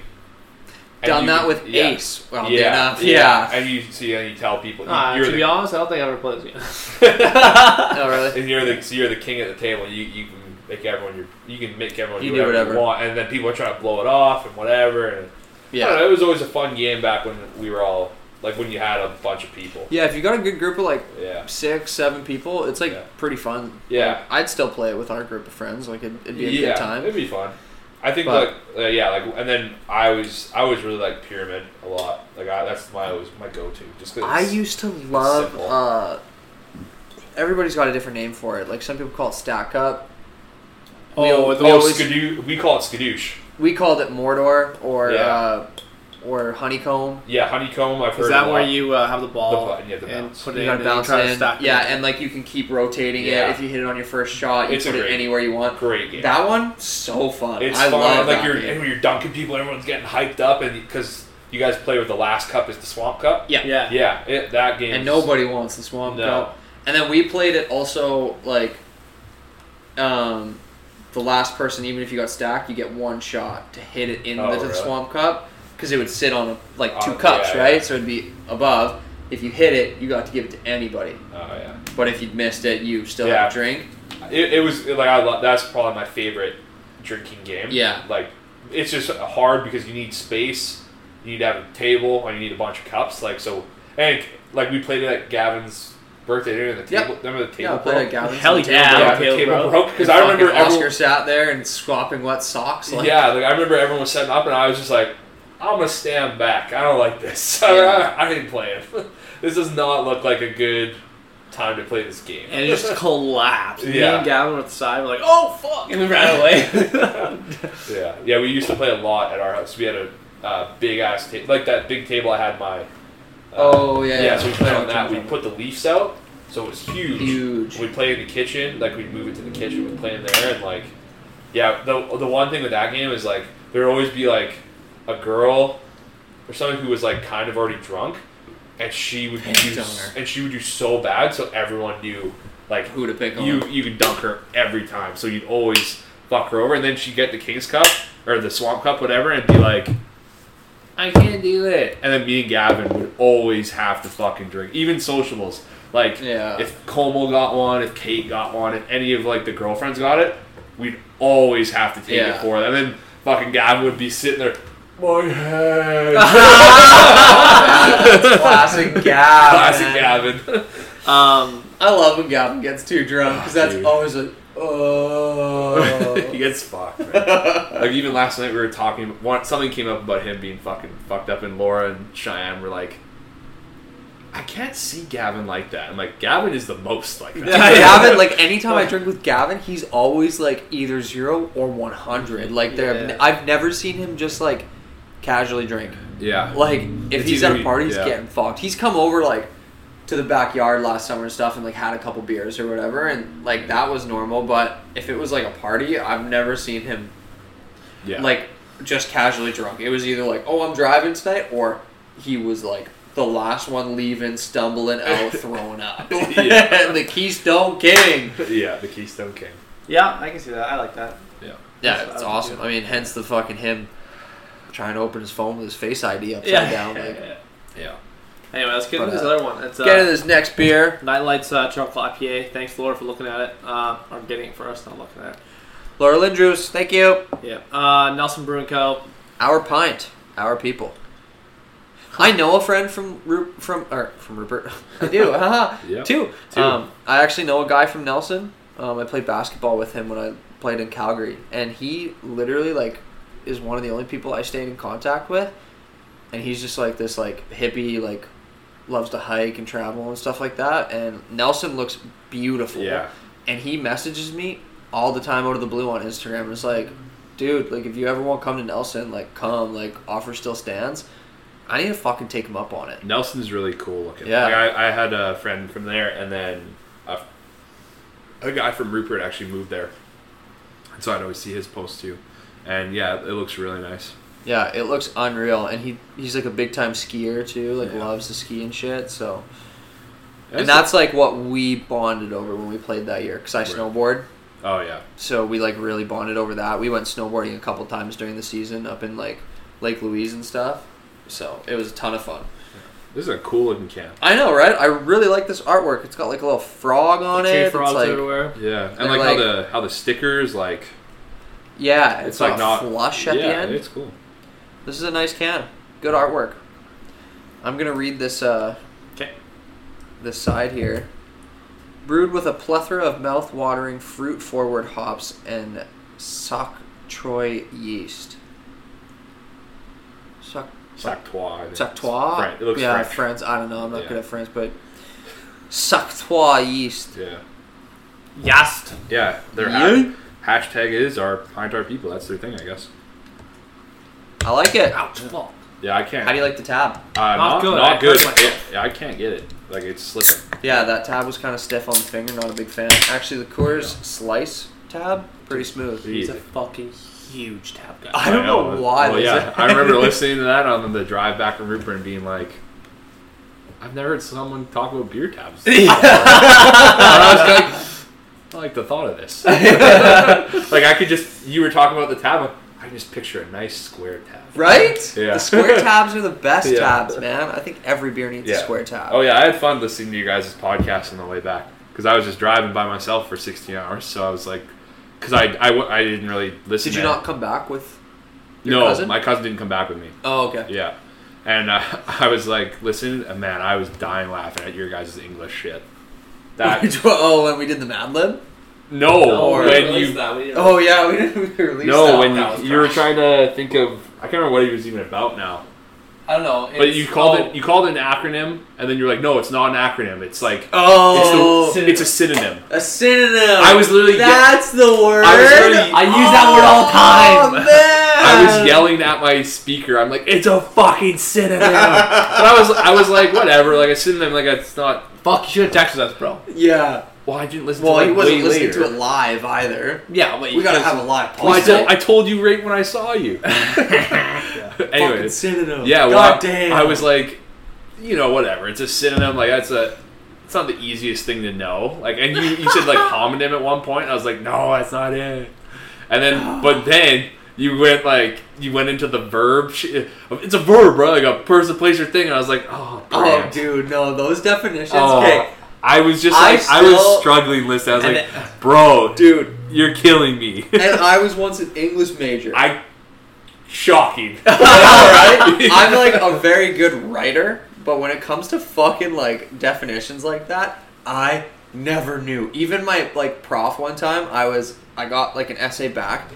And Done you that with yeah. Ace. Well, yeah, enough. Yeah. And you see, and you tell people Uh, you're to the be honest, I don't think I ever played this game. <laughs> oh, really? <laughs> and you're the so you're the king at the table. You you can make everyone your you can make everyone You do do whatever, whatever. you want, and then people are trying to blow it off and whatever. And I don't Yeah. know, it was always a fun game back when we were all like when you had a bunch of people. Yeah, if you got a good group of like Yeah, six, seven people, it's like Yeah. pretty fun. Yeah. Like, I'd still play it with our group of friends. Like it'd, it'd be a yeah, good time. it'd be fun. I think But- like uh, yeah, like and then I was I always really like pyramid a lot. Like I, that's my always my go to. Just 'cause I used to love. uh Everybody's got a different name for it. Like some people call it Stack Up. We Oh, al- the- we oh always- skadoo we call it skadoosh. We called it Mordor or Yeah. uh, or Honeycomb. Yeah, honeycomb. I've heard Is that where you uh, have the ball The button, yeah, the and put You it gotta in bounce and you try it to in. stack Yeah, it? and like you can keep rotating Yeah. it. If you hit it on your first shot, you It's a put it anywhere you want. great game. That one, so fun. It's I fun. love like that you're game. and when you're dunking people, everyone's getting hyped up, and because you guys play with the last cup is the swamp cup. Yeah. yeah. Yeah, it, that game. and nobody wants the swamp No. cup. And then we played it also like, um, the last person, even if you got stacked, you get one shot to hit it in Oh, the, really? swamp cup because it would sit on like two Oh, cups, yeah, right? yeah. So it'd be above. If you hit it, you got to give it to anybody. Oh yeah. But if you'd missed it, you still Yeah. had to drink. It, it was like I love. That's probably my favorite drinking game. Yeah. Like it's just hard because you need space. You need to have a table, and you need a bunch of cups. Like so, and like we played it at Gavin's birthday dinner. And the Yep. table. Remember the table? Yeah, I played broke? at Gavin's. Hell on the yeah. table. Yeah, Okay, the table bro. broke because I remember Fucking everyone. Oscar sat there and swapping wet socks. Like, yeah, like I remember everyone was setting up, and I was just like, I'm gonna stand back. I don't like this. <laughs> Yeah. I, I didn't play it. <laughs> this does not look like a good time to play this game. And it just <laughs> collapsed. Me Yeah. and Gavin were at the side. We're like, oh fuck, and we ran away. yeah, yeah. We used to play a lot at our house. We had a uh, big ass table, like that big table I had my. Uh, Oh, yeah, Yeah, yeah. so we played on that. We put the leaves out, so it was huge. Huge. We'd play in the kitchen, like we'd move it to the kitchen. We'd play in there, and like, yeah. The the one thing with that game is like there would always be like a girl or someone who was like kind of already drunk, and she would Picked do and she would do so bad, so everyone knew like Who to pick on? you you could dunk her every time, so you'd always fuck her over, and then she'd get the King's Cup or the Swamp Cup, whatever, and be like. I can't do it. And then me and Gavin would always have to fucking drink, even sociables. Like, Yeah. if Como got one, if Kate got one, if any of like the girlfriends got it, we'd always have to take Yeah. it for them. And then fucking Gavin would be sitting there, my head. <laughs> Classic <laughs> Gavin. Classic Gavin. um, I love when Gavin gets too drunk because that's dude. always a <laughs> Oh. he gets fucked. Man. like even last night we were talking. One something came up about him being fucking fucked up, and Laura and Cheyenne were like, "I can't see Gavin like that." I'm like, Gavin is the most like that. Gavin, like anytime I drink with Gavin, he's always like either zero or one hundred. Like there, Yeah. I've never seen him just like casually drink. yeah, Like if It's he's either at a party, he's yeah. getting fucked. He's come over like to the backyard last summer and stuff, and like had a couple beers or whatever, and like that was normal. But if it was like a party, I've never seen him yeah. like just casually drunk. It was either like, oh, I'm driving tonight, or he was like the last one leaving, stumbling out, <laughs> throwing up. Yeah. <laughs> the Keystone King. yeah, the Keystone King. Yeah, I can see that. I like that. Yeah, Yeah, That's- it's awesome. I mean, hence the fucking him trying to open his phone with his face ID upside Yeah. down. <laughs> Like, yeah. Anyway, let's get But, into this uh, other one. It's uh, get into this next beer. Nightlights uh, Chocolate IPA. Thanks, Laura, for looking at it. Uh, or getting it for us, not looking at it. Laura Lindrews, thank you. Yeah. Uh, Nelson Brewing Co. Our pint, our people. I know a friend from Ru- from or from Rupert. <laughs> I do. <laughs> haha. Yep. Two. Two. Um, I actually know a guy from Nelson. Um, I played basketball with him when I played in Calgary, and he literally like is one of the only people I stay in contact with. And he's just like this like hippie like loves to hike and travel and stuff like that. And Nelson looks beautiful. Yeah. And he messages me all the time out of the blue on Instagram. And it's like, dude, like if you ever want to come to Nelson, like come, like offer still stands. I need to fucking take him up on it. Nelson's really cool looking. Yeah. Like I, I had a friend from there, and then a, a guy from Rupert actually moved there, and so I'd always see his posts too. And yeah, it looks really nice. Yeah, it looks unreal, and he he's like a big time skier too. Like Yeah. loves to ski and shit. So, and that's like what we bonded over when we played that year. Cause I Right. snowboard, oh yeah, so we like really bonded over that. We went snowboarding a couple times during the season up in like Lake Louise and stuff. So it was a ton of fun. this is a cool looking can. I know, right? I really like this artwork. It's got like a little frog on Tree it. It's frogs like everywhere. Yeah, and They're like, how the how the stickers like yeah, it's, it's like like not flush at yeah, the end. It's cool. This is a nice can. Good artwork. I'm gonna read this uh Okay. this side here. Brewed with a plethora of mouth-watering fruit-forward hops and Soc Troy yeast. Soc Sactois. I think. Sactois? French. It looks yeah, French. France. I don't know. I'm not Yeah. good at French, but Sactois yeast. Yeah, Yast. yeah. Their Yeah. Ha- hashtag is our pint our people. That's their thing, I guess. I like it. Ouch. Well, Yeah, I can't. How do you like the tab? uh, not, Not good. Not I good. hurt myself. Yeah, I can't get it. Like it's slipping. Yeah, that tab was kind of stiff on the finger. Not a big fan. Actually, the Coors Slice tab pretty smooth. he's a fucking huge tab guy. I don't know why. Well, yeah, I remember listening to that on the drive back from Rupert and being like, I've never heard someone talk about beer tabs. And <laughs> <laughs> I was like, I like the thought of this. <laughs> like I could just, you were talking about the tab. I can just picture a nice square tab. Right? Yeah. The square <laughs> tabs are the best Yeah. tabs, man. I think every beer needs a square tab. Oh yeah, I had fun listening to you guys' podcast on the way back because I was just driving by myself for 16 hours. So I was like, because I—I didn't really listen. Did you not come back with your No, cousin? my cousin didn't come back with me. Oh, okay. Yeah. And uh, <laughs> I was like, listening, and man, I was dying laughing at your guys' English shit. That <laughs> oh, oh, when we did the Mad Lib? no, oh, we when you that. We didn't Oh, yeah, we didn't <laughs> we released no, that. when That was you, you were trash. trying to think of, I can't remember what he was even about now. I don't know. But you called oh, it, you called it an acronym, and then you're like, no, it's not an acronym. It's like Oh, it's, the, it's a synonym. a synonym. I was literally, ye- That's the word. I was literally- I use that word all the oh, time. Oh, man. I was yelling at my speaker. I'm like, it's a fucking synonym. <laughs> but I was, I was like, whatever, like a synonym, like it's not. Fuck, you should have texted us, bro. Yeah. Well, I didn't listen Well, to it he wasn't listening later. to it live either. Yeah, but you We gotta could've- a live Well, I, told, I told you right when I saw you. <laughs> <laughs> Fucking Anyways, synonym. yeah, well, God I- damn. I was like, you know, whatever. It's a synonym. Like that's a. It's not the easiest thing to know. Like, and you, you said like <laughs> homonym at one point. I was like, no, that's not it. And then, <sighs> but then you went like you went into the verb. Sh- it's a verb, bro. Like a person, place, or thing. And I was like, oh, Oh, dude, no, those definitions. Oh, Okay, I was just I like, I, was still- struggling listening. I was like, bro, dude. you're killing me. And I <laughs> was once an English major. I shocking. <laughs> Alright? I'm like a very good writer, but when it comes to fucking like definitions like that, I never knew. Even my like prof one time, I was I got like an essay back,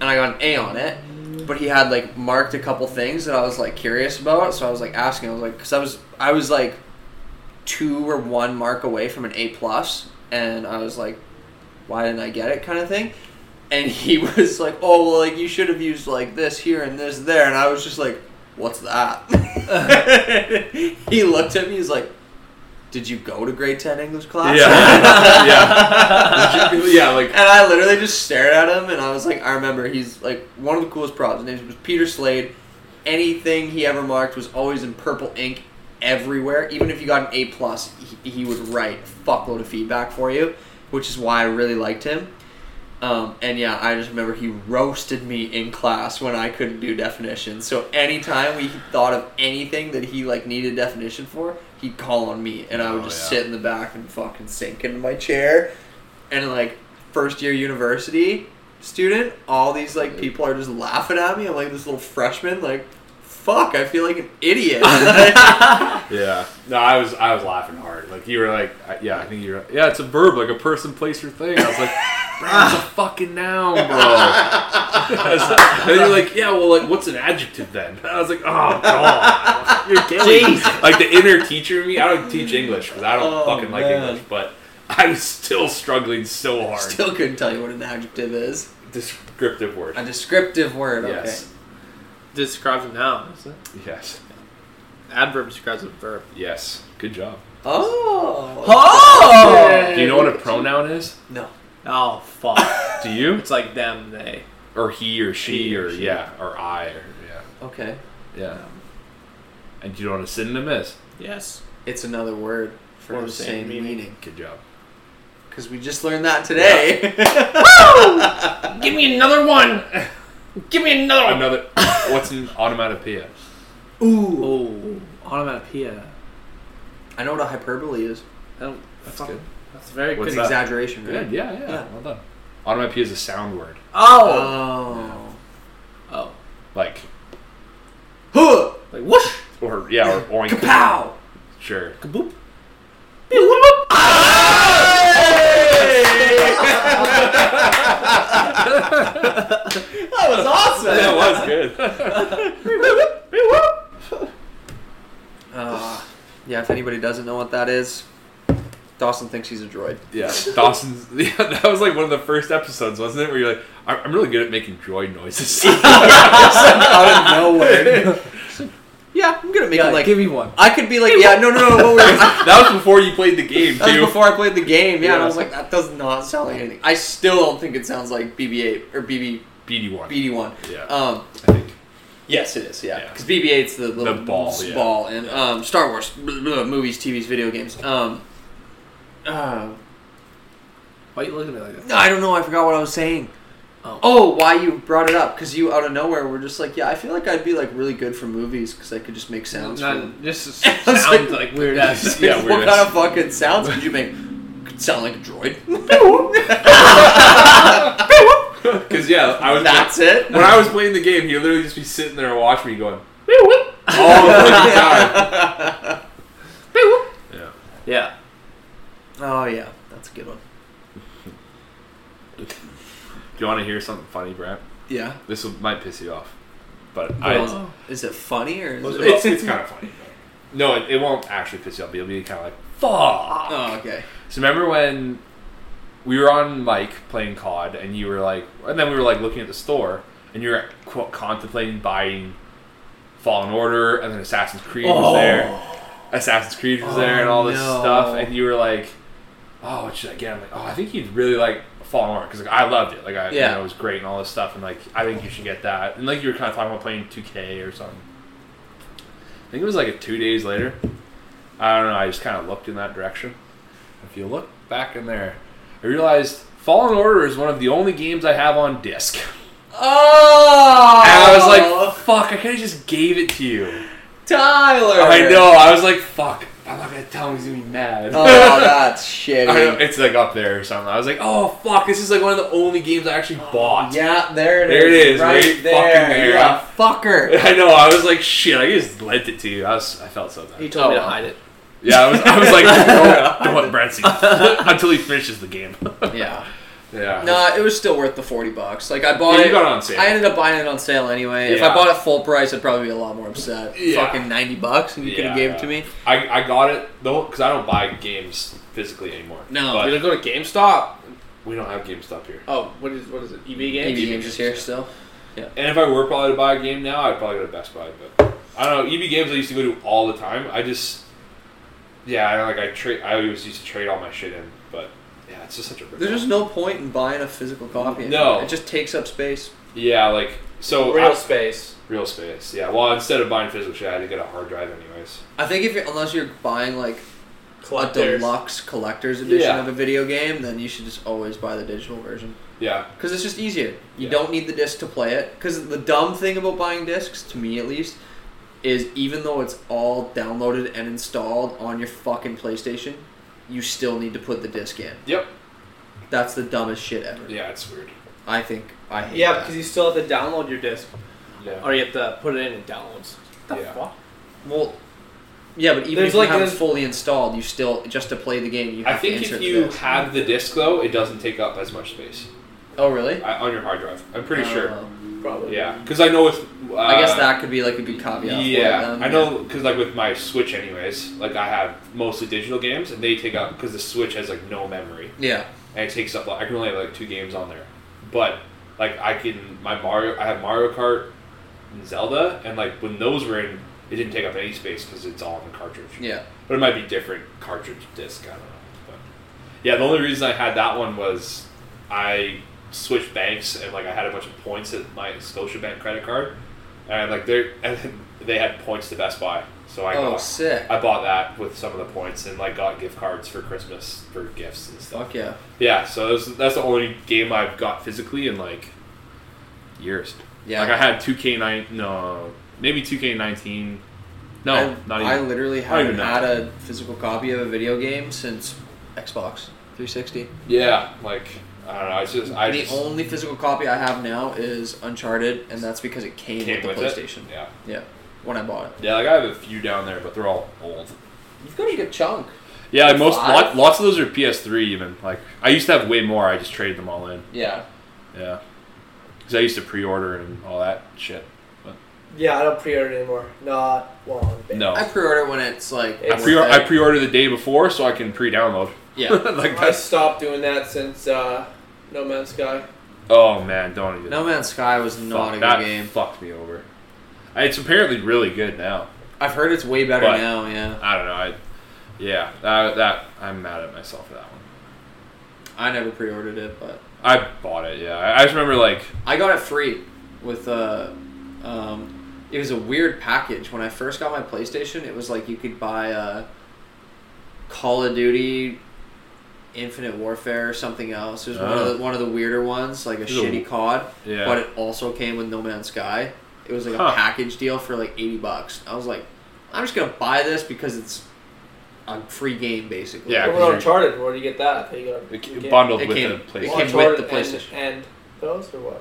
and I got an A on it. But he had like marked a couple things that I was like curious about, so I was like asking. I was like, because I was I was like two or one mark away from an A plus, and I was like, why didn't I get it, kind of thing. And he <laughs> was like, oh well, like you should have used like this here and this there, and I was just like, what's that? <laughs> he looked at me. He's like, did you go to grade ten English class? Yeah. <laughs> yeah. yeah, like And I literally just stared at him, and I was like, I remember he's like one of the coolest props. His name was Peter Slade. Anything he ever marked was always in purple ink everywhere. Even if you got an A plus, he, he would write a fuckload of feedback for you, which is why I really liked him. Um, and yeah, I just remember he roasted me in class when I couldn't do definitions. So anytime we thought of anything that he like needed definition for, he'd call on me, and I would Oh, just yeah. sit in the back and fucking sink into my chair. And like first year university student, all these like people are just laughing at me. I'm like this little freshman, like fuck, I feel like an idiot. <laughs> <laughs> Yeah. No, I was I was laughing hard. Like you were like, yeah, I think you're. Yeah, it's a verb, like a person, place, or thing. I was like, bro, it's a <laughs> fucking noun, bro. Like- and you're like, yeah, well, like, what's an adjective then? I was like, oh god, you're killing. me. Like the inner teacher in me. I don't teach English because I don't Oh, fucking like. English, but I was still struggling so hard. Still couldn't tell you what an adjective is. Descriptive word. A descriptive word. Yes. Describes a noun, isn't it? Yes. Adverb describes a verb. Yes. Good job. Okay. Oh. Oh! Do you know what a pronoun is? No. Oh, fuck. <laughs> Do you? it's like them, they. Or he or she He or or she. yeah or I or yeah. Okay. Yeah. Um, and do you know what a synonym is? Yes. It's another word for For the the same, same meaning. meaning. Good job. Because we just learned that today. <laughs> Give me another one! <laughs> Give me another one! Another. What's an onomatopoeia? Ooh. Oh, onomatopoeia. I know what a hyperbole is. I don't, That's fuck- good. That's very What's good. that? exaggeration, right? Good. Yeah, yeah. Yeah. Well done. Onomatopoeia is a sound word. Oh! Oh. Oh. Like Huh. Like whoosh! or yeah or <laughs> oink. Kapow. Sure. Kaboop! Ah! That was awesome. That was good. Uh, yeah, if anybody doesn't know what that is, Dawson thinks he's a droid. yeah. Dawson's. <laughs> Yeah, that was like one of the first episodes, wasn't it? Where you're like, I'm I'm really good at making droid noises. <laughs> Out of nowhere. <laughs> yeah, I'm gonna make it like. give me one. I could be like, yeah, no, no, no. What were, I, <laughs> that was before you played the game that was before I played the game. Yeah, and I was like, that does not sound like anything. I still don't think it sounds like BB-8 or BB BD one. BD-1. Yeah. Um, I think. yes, it is. Yeah, Yeah. because BB-8's the little The ball, yeah. ball, and um, Star Wars blah, blah, movies, TVs, video games. Um, uh, Why are you looking at me like that? No, I don't know. I forgot what I was saying. Oh. Oh, why you brought it up? Because you out of nowhere were just like, yeah, I feel like I'd be like really good for movies because I could just make sounds. for them. Just <laughs> sounds like- like, weird ass. Yeah, what weird kind ass. of fucking sounds could you make? Could sound like a droid. <laughs> <laughs> Because yeah, I was. That's it. when I was playing the game, he'd literally just be sitting there and watch me going. all the fucking time. Yeah. Yeah. oh yeah, that's a good one. Do you want to hear something funny, Brad? Yeah. This will, might piss you off, but Well, I, is it funny or is it's, it? it's <laughs> kind of funny. No, it, it won't actually piss you off. You'll be kind of like, fuck. Oh okay. So remember when we were on mic playing COD, and you were like, and then we were like looking at the store, and you were quote, contemplating buying Fallen Order, and then Assassin's Creed was oh. there. Assassin's Creed was there, and all this Oh, no. stuff, and you were like, "Oh, what should I get?" I'm like, "Oh, I think you'd really like Fallen Order because like I loved it. Like I, you Yeah. know, it was great and all this stuff, and like I think you should get that." And like you were kind of talking about playing 2K or something. I think it was like a two days later. I don't know. I just kind of looked in that direction. If you look back in there, I realized Fallen Order is one of the only games I have on disc. Oh. And I was like, "Fuck! I could have just gave it to you." Tyler. I know. I was like, "Fuck!" I'm not gonna tell him he's gonna be mad. Oh, <laughs> that's shitty. I know, it's like up there or something. I was like, "Oh fuck! This is like one of the only games I actually bought." Yeah, there it is. There it is, right, right there. fucking there. You're a fucker. <laughs> I know. I was like, "Shit!" I just lent it to you. I was. I felt so bad. He told me Oh, to hide it. Yeah, I was, I was like, don't, <laughs> don't let Brent see until he finishes the game. Yeah. Yeah. No, it was still worth the forty bucks. Like I bought Yeah, it. you got it on sale. I ended up buying it on sale anyway. If I bought it full price, I'd probably be a lot more upset. Yeah. Fucking ninety bucks, and you could have Yeah. gave it to me. I, I got it though because I don't buy games physically anymore. No. but You're gonna go to GameStop. we don't have GameStop here. Oh, what is what is it? EB Games. EB Games. Games is here still. Yeah. And if I were probably to buy a game now, I'd probably go to Best Buy. But I don't know. EB Games I used to go to all the time. I just, yeah, I like I trade. I always used to trade all my shit in, but yeah, it's just such a. There's just no point in buying a physical copy. No. anymore. it just takes up space. yeah, like so Real I- space. real space. Yeah. Well, instead of buying physical shit, I had to get a hard drive anyways. I think if you're, unless you're buying like a deluxe collector's edition Yeah. of a video game, then you should just always buy the digital version Yeah. because it's just easier. You Yeah. don't need the disc to play it. Because the dumb thing about buying discs, to me at least, is even though it's all downloaded and installed on your fucking PlayStation, you still need to put the disc in. Yep. That's the dumbest shit ever. Yeah, it's weird. I think I hate Yeah, that. because you still have to download your disc, Yeah. or you have to put it in and downloads. What the Yeah. fuck? Well, yeah, but even There's if you have it this- fully installed, you still just to play the game. You have I think to if the you disc. have the disc though, it doesn't take up as much space oh really? I, on your hard drive. I'm pretty sure. Uh, Probably. Yeah, because I know with. Uh, I guess that could be like a good caveat. for it Yeah. I know because like with my Switch, anyways, like I have mostly digital games, and they take up because the Switch has like no memory, Yeah, and it takes up. Like, I can only have like two games on there, but like I can my Mario, I have Mario Kart and Zelda, and like when those were in, it didn't take up any space because it's all in the cartridge. yeah. But it might be different cartridge disc. I don't know. But yeah, the only reason I had that one was I switched banks and like I had a bunch of points at my Scotiabank credit card, and like they <laughs> and they had points to Best Buy, so I oh, got sick. I bought that with some of the points and like got gift cards for Christmas for gifts and stuff. Fuck yeah. Yeah, so that's that's the only game I've got physically in like years. Yeah. Like I had two K nine, no, maybe two K nineteen. No, I, not even. I literally haven't had a physical copy of a video game since Xbox 360. Yeah, like I don't know. It's just I the just only physical copy I have now is Uncharted, and that's because it came, came with with the it. PlayStation. Yeah, Yeah, when I bought it. yeah. Like I have a few down there, but they're all old. You've got a good chunk. Yeah, like most lot, lots of those are PS3 even. Like I used to have way more. I just traded them all in. Yeah. Yeah, because I used to pre-order and all that shit. Yeah, I don't pre-order anymore. Not one bit. No, I pre-order when it's like. I I pre I pre-order the day before so I can pre-download. Yeah. <laughs> like I that's. stopped doing that since uh, No Man's Sky. Oh man, don't even. No Man's Sky was not Fuck, a that good game. fucked me over. It's apparently really good now. I've heard it's way better But- now. Yeah. I don't know. I, yeah, that, that I'm mad at myself for that one. I never pre-ordered it, but I bought it. Yeah, I, I just remember like I got it free with uh um it was a weird package when I first got my PlayStation it was like you could buy a Call of Duty Infinite Warfare or something else. It was one of Oh. the one of the weirder ones, like a Is it- shitty COD, yeah. but it also came with No Man's Sky. It was like Huh. a package deal for like 80 bucks. I was like, I'm just going to buy this because it's a free game basically. Yeah, What 'cause Uncharted? Where do you get that? How you got it bundled It with came- the it came Uncharted with the and- PlayStation. And, those or what?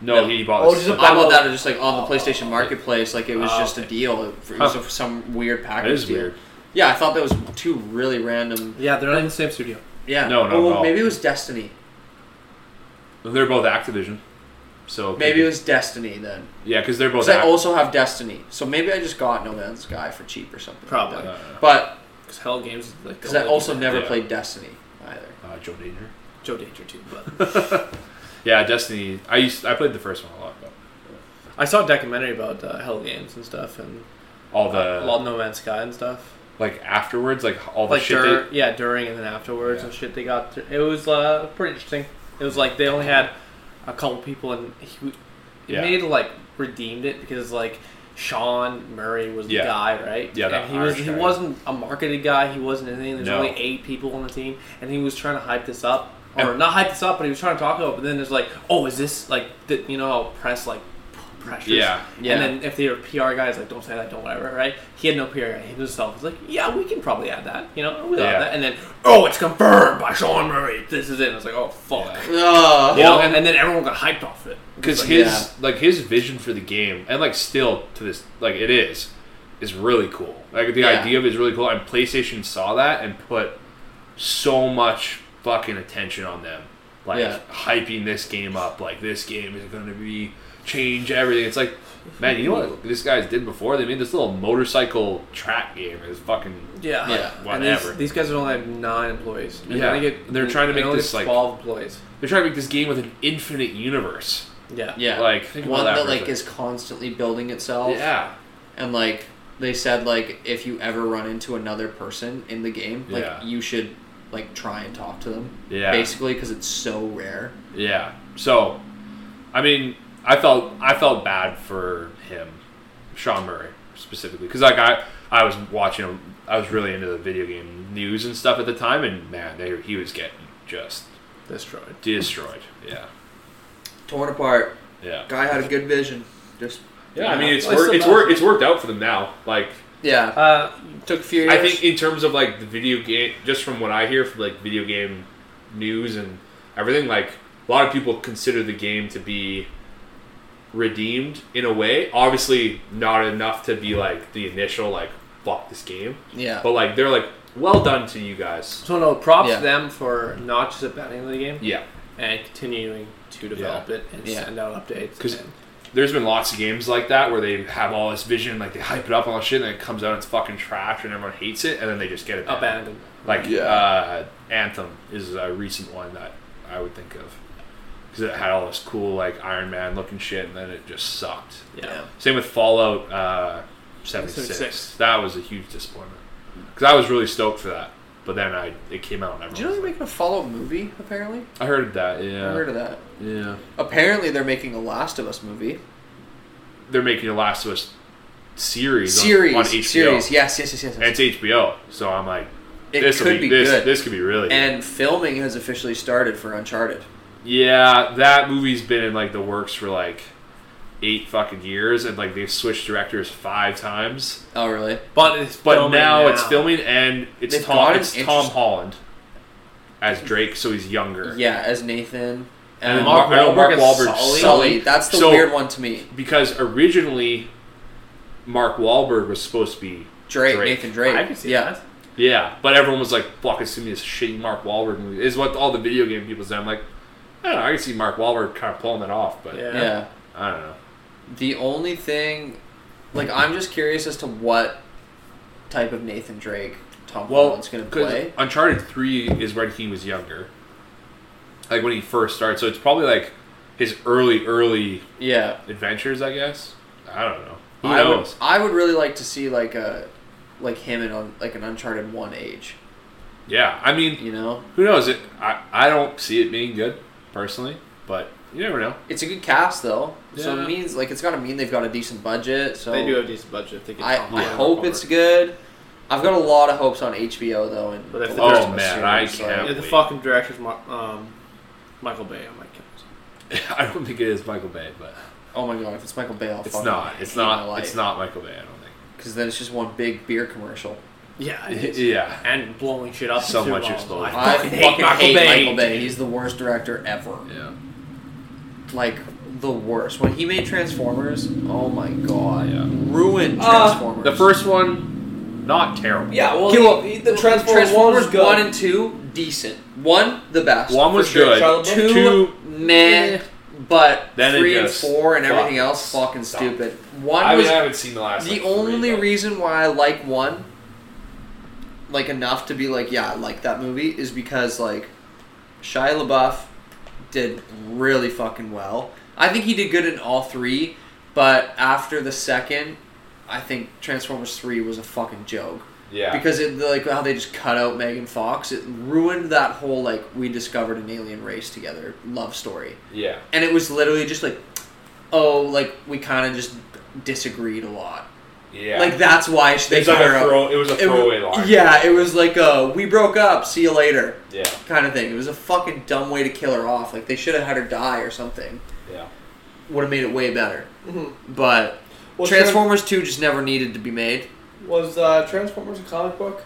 no, No. he bought. Oh, this- just a I bought that just like on the oh. PlayStation Marketplace, like it was Oh, just a deal. It was Huh. some weird package that is deal. weird. Yeah, I thought that was two really random. Yeah, they're not in the same studio. Yeah. No, no, Oh, no. Maybe it was Destiny. They're both Activision, so Maybe it was Destiny then. yeah, because they're both. Because I Act- also have Destiny, so maybe I just got No Man's Sky for cheap or something. like Probably. that. uh, But Because Hello Games is like. because I also never Yeah. played Destiny either. uh, Joe Danger. Joe Danger too, but <laughs> Yeah, Destiny. I used. I played the first one a lot, but I saw a documentary about uh, Hello Games and stuff, and all a the lot of No Man's Sky and stuff. Like afterwards, like all the like shit. dur- they, yeah, during and then afterwards Yeah. and shit. They got it was uh, pretty interesting. It was like they only had a couple people, and he, it Yeah. made like redeemed it because like Sean Murray was the Yeah. guy, right? Yeah, and he was Irish he wasn't a marketed guy. He wasn't anything. There's No. only eight people on the team, and he was trying to hype this up. Or And- not hype this up, but he was trying to talk about. it, But then there's like, oh, is this like the, you know press like pressures? Yeah. Yeah. And then if they're PR guys, like don't say that, don't whatever, right? He had no PR guy. He himself was like, yeah, we can probably add that, you know, we'll Yeah. add that. And then, oh, it's confirmed by Sean Murray. This is it. And I was like, oh fuck. Yeah. Ugh. You know, and, and then everyone got hyped off it. because Like, his yeah. like his vision for the game and like still to this like it is is really cool. Like the Yeah. idea of it is really cool, and PlayStation saw that and put so much fucking attention on them, like Yeah. hyping this game up. Like this game is going to be change everything. It's like, man, you know what these guys did before? They made this little motorcycle track game. It's fucking Yeah. Yeah. And whatever. these, these guys only have nine employees. And Yeah. they get, They're trying to make only this, like- twelve employees. They're trying to make this game with an infinite universe. Yeah. Yeah. Like, think one about that that like is constantly building itself. Yeah. And like they said like if you ever run into another person in the game, like Yeah. you should like try and talk to them. Yeah. Basically because it's so rare. Yeah. So, I mean, I felt I felt bad for him, Sean Murray specifically, because like I I was watching I was really into the video game news and stuff at the time, and man, they, he was getting just Destroyed. destroyed. Yeah. Torn apart. Yeah. Guy had a good vision. Just Yeah. I mean, it's Well, worked. it's It's worked. It's worked out for them now. Like yeah. Uh, Took a few years. I think in terms of like the video game, just from what I hear from like video game news and everything, like a lot of people consider the game to be redeemed in a way. Obviously, not enough to be like the initial like fuck this game, yeah. but like they're like well done to you guys. so no, props Yeah. to them for not just abandoning the game Yeah, and continuing to develop it and Yeah. send out updates. 'Cause- and- there's been lots of games like that where they have all this vision, like they hype it up and all this shit, and then it comes out and it's fucking trash and everyone hates it, and then they just get it. abandoned. Like Yeah. uh, Anthem is a recent one that I would think of because it had all this cool like Iron Man looking shit, and then it just sucked. Yeah. Yeah. Same with Fallout uh, 76. 76. That was a huge disappointment because I was really stoked for that, but then I it came out and Did you know they're was making a Fallout movie? Apparently, I heard of that. Yeah. I heard of that. yeah. Apparently, they're making a Last of Us movie. They're making a Last of Us series Series, on, HBO. series. Yes, yes, yes, yes. And it's HBO, so I'm like, It this could be be, this, good. This could be really. good. and filming has officially started for Uncharted. Yeah, that movie's been in like the works for like eight fucking years, and like they've switched directors five times. Oh, really? But it's But filming now, it's filming, and it's They've Tom. got an It's Tom interest- Holland as Drake, so he's younger. Yeah, as Nathan. And um, And Mark, Mark I Mark Wahlberg Wahlberg's Sully. Sully. That's the So- weird one to me. because originally Mark Wahlberg was supposed to be Drake, Drake. Nathan Drake. I can see yeah. that. yeah, but everyone was like, "Fuck, it's gonna be this shitty Mark Wahlberg movie." Is what all the video game people say. I'm like, I don't know. I can see Mark Wahlberg kind of pulling it off, but Yeah. Yeah. I don't know. The only thing, like, I'm just curious as to what type of Nathan Drake Tom Well, Holland's going to play. Uncharted Three is when he was younger, like when he first started. So it's probably like his early, early Yeah. adventures. I guess. I don't know. Who I would, knows? I would really like to see like a, like him in on like an Uncharted One age. Yeah, I mean, You know, who knows? It. I I don't see it being good personally, but you never know. it's a good cast though, so Yeah. it means like it's got to mean they've got a decent budget. So They do have a decent budget. if They get I, I Holland hope over. it's good. I've got a lot of hopes on HBO though, and But if the the Oh, Last of man, I can't- like- Yeah, the fucking director's Mar- um, Michael Bay. I might kill myself. <laughs> I don't think it is Michael Bay, but oh my god, if it's Michael Bay, I'll it's fucking not. It's hate my not. life. It's not Michael Bay. I don't think. because then it's just one big beer commercial. Yeah, it is. yeah. and blowing shit up. So much Super Bowl. exposure. I fucking fucking hate Michael Bay. Michael Bay. He's the worst director ever. Yeah. Like the worst. When he made Transformers, oh my god, Yeah. ruined Uh, Transformers. The first one, not terrible. Yeah, well, Okay, well, the, the Transformers, Transformers one good. one and two decent. One the best. One was sure. good. Shia Two, Two, meh. But Then three and four and everything fucked. else fucking Stop. stupid. One I, was I haven't seen the last. the like, three, only but- reason why I like one, like enough to be like, yeah, I like that movie, is because like Shia LaBeouf did really fucking well. I think he did good in all three, but after the second, I think Transformers Three was a fucking joke Yeah. because it like how they just cut out Megan Fox. It ruined that whole like we discovered an alien race together love story, yeah. and it was literally just like, oh, like we kind of just disagreed a lot. Yeah. Like that's why they it's like cut her a out. throw. It was a It throwaway line. Yeah, it was like a we broke up, see you later Yeah. kind of thing. It was a fucking dumb way to kill her off. Like they should have had her die or something. Yeah. Would have made it way better. Mhm. But Was Transformers Two just never needed to be made. Was uh, Transformers a comic book?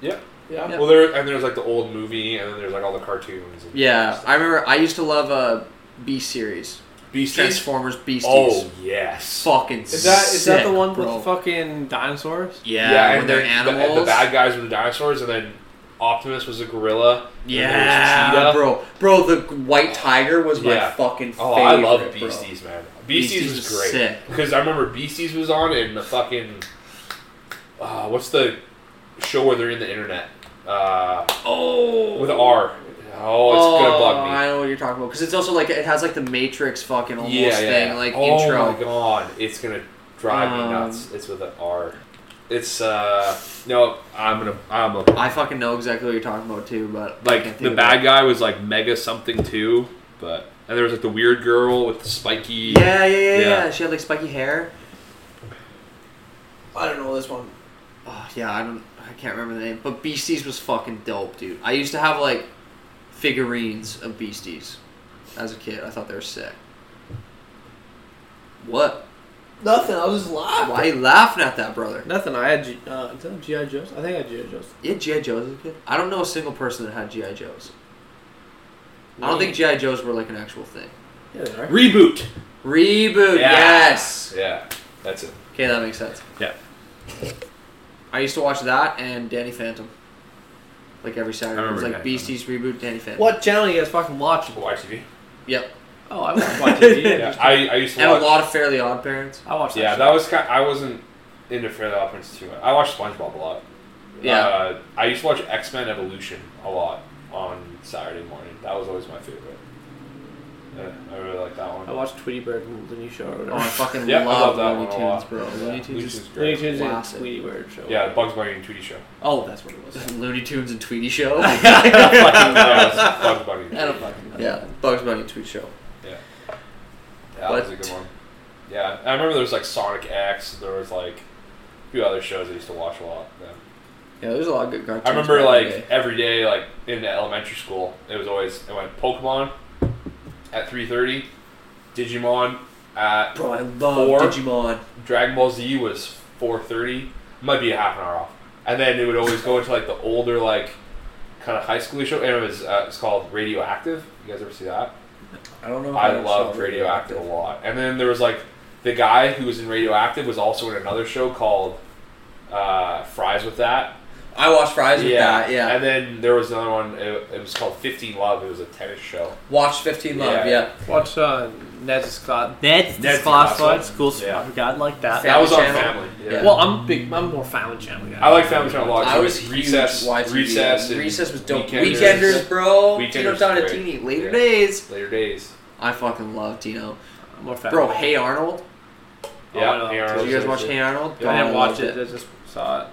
Yeah. Yeah. Yeah. Well, there and there's like the old movie, and then there's like all the cartoons. And Yeah, I remember. I used to love uh, Beasties. Beasties. Transformers Beasties. Oh yes. fucking Is that is that the sick, one with the fucking dinosaurs? Yeah, when and they're the- animals. The, bad guys were the dinosaurs, and then Optimus was a gorilla. and was yeah, Cheetah. bro, bro. The white tiger was my Yeah. fucking. Oh, favorite, I love bro. Beasties, man. Beasties, Beasties was was great sick. because I remember Beasties was on and the fucking uh, what's the show where they're in the internet uh, Oh, with R. Oh, it's gonna bug me. I know what you're talking about because it's also like it has like the Matrix fucking almost yeah, yeah. thing, like oh intro. Oh my god, it's gonna drive me Um, nuts. It's with an R. It's uh no, I'm gonna I'm a I fucking know exactly what you're talking about too, but like the bad it. guy was like mega something too, but and there was like the weird girl with the spiky. Yeah, yeah, yeah, yeah, Yeah. She had like spiky hair. I don't know this one. Oh yeah, I don't. I can't remember the name, but Beasties was fucking dope, dude. I used to have like figurines of Beasties as a kid. I thought they were sick. What? Nothing. I was just laughing. Why are you laughing at that, brother? Nothing. I had G, uh, GI Joes. I think I had GI Joes. You had GI Joes as a kid. I don't know a single person that had GI Joes. I don't think GI Joes were like an actual thing. Yeah, they are. Reboot. Reboot. Yeah. Yes. Yeah, that's it. Okay, that makes sense. Yeah. I used to watch that and Danny Phantom. Like every Saturday. I It was remember like Danny Beasties reboot, Danny Phantom. What channel you guys fucking watching? YTV. Yep. Oh, I watch YTV. <laughs> Yeah, I, I used to And watch. a lot of Fairly Odd Parents. I watched that. yeah, shit. that was kind. I wasn't into Fairly Odd Parents too much. I watched SpongeBob a lot. Yeah. Uh, I used to watch X Men Evolution a lot on Saturday morning. That was always my favorite. Yeah, I really like that one. I watched Tweety Bird, and the new show or Oh, I fucking Yeah, I love love that Looney one a Tunes, lot. bro. Yeah, Looney Tunes Looney is Tunes Looney great. Tunes and Classic. Tweety Bird show. Yeah, the Bugs Bunny and Tweety show. Oh, that's what it was. <laughs> Looney Tunes and Tweety Show. <laughs> yeah, it Bugs Bunny. and I don't fucking know. yeah, Bugs Bunny Tweet Show. Yeah, that was a But- good one. Yeah, I remember there was like Sonic X. There was like a few other shows I used to watch a lot. Yeah. Yeah, there's a lot of good cartoons. I remember back in like day. every day, like in elementary school, it was always it went Pokemon at three thirty, Digimon at bro, I love Four. Digimon. Dragon Ball Z was four thirty. Might be a half an hour off, and then it would always go into like the older like kind of high school show, and it was uh, it's called Radioactive. You guys ever see that? I don't know. I loved saw Radioactive a lot. And then there was like the guy who was in Radioactive was also in another show called uh, Fries with That. I watched Fries with that. Yeah, And then there was another one. It, it was called Fifteen Love. It was a tennis show. Watch 15 Love. Yeah. Yeah, Watch uh, Ned's Class. Ned's, Ned's Classified Classified. School Yeah. God like that. Family that was on Channel? Family. Yeah. Yeah. Well, I'm big. I'm more Family Channel guy. I like Family Channel a lot. I too. was huge recess. YTV. Recess. and Recess was dope. Weekenders. Weekenders, bro. Weekenders Tino was great. Tonitini. Later Yeah. days. Later days. I fucking love Tino. I'm more Family. Bro, Hey Arnold. Oh, Yeah. I know. Hey Did Did you guys watch good. Hey Arnold? I didn't watch it. I just saw it.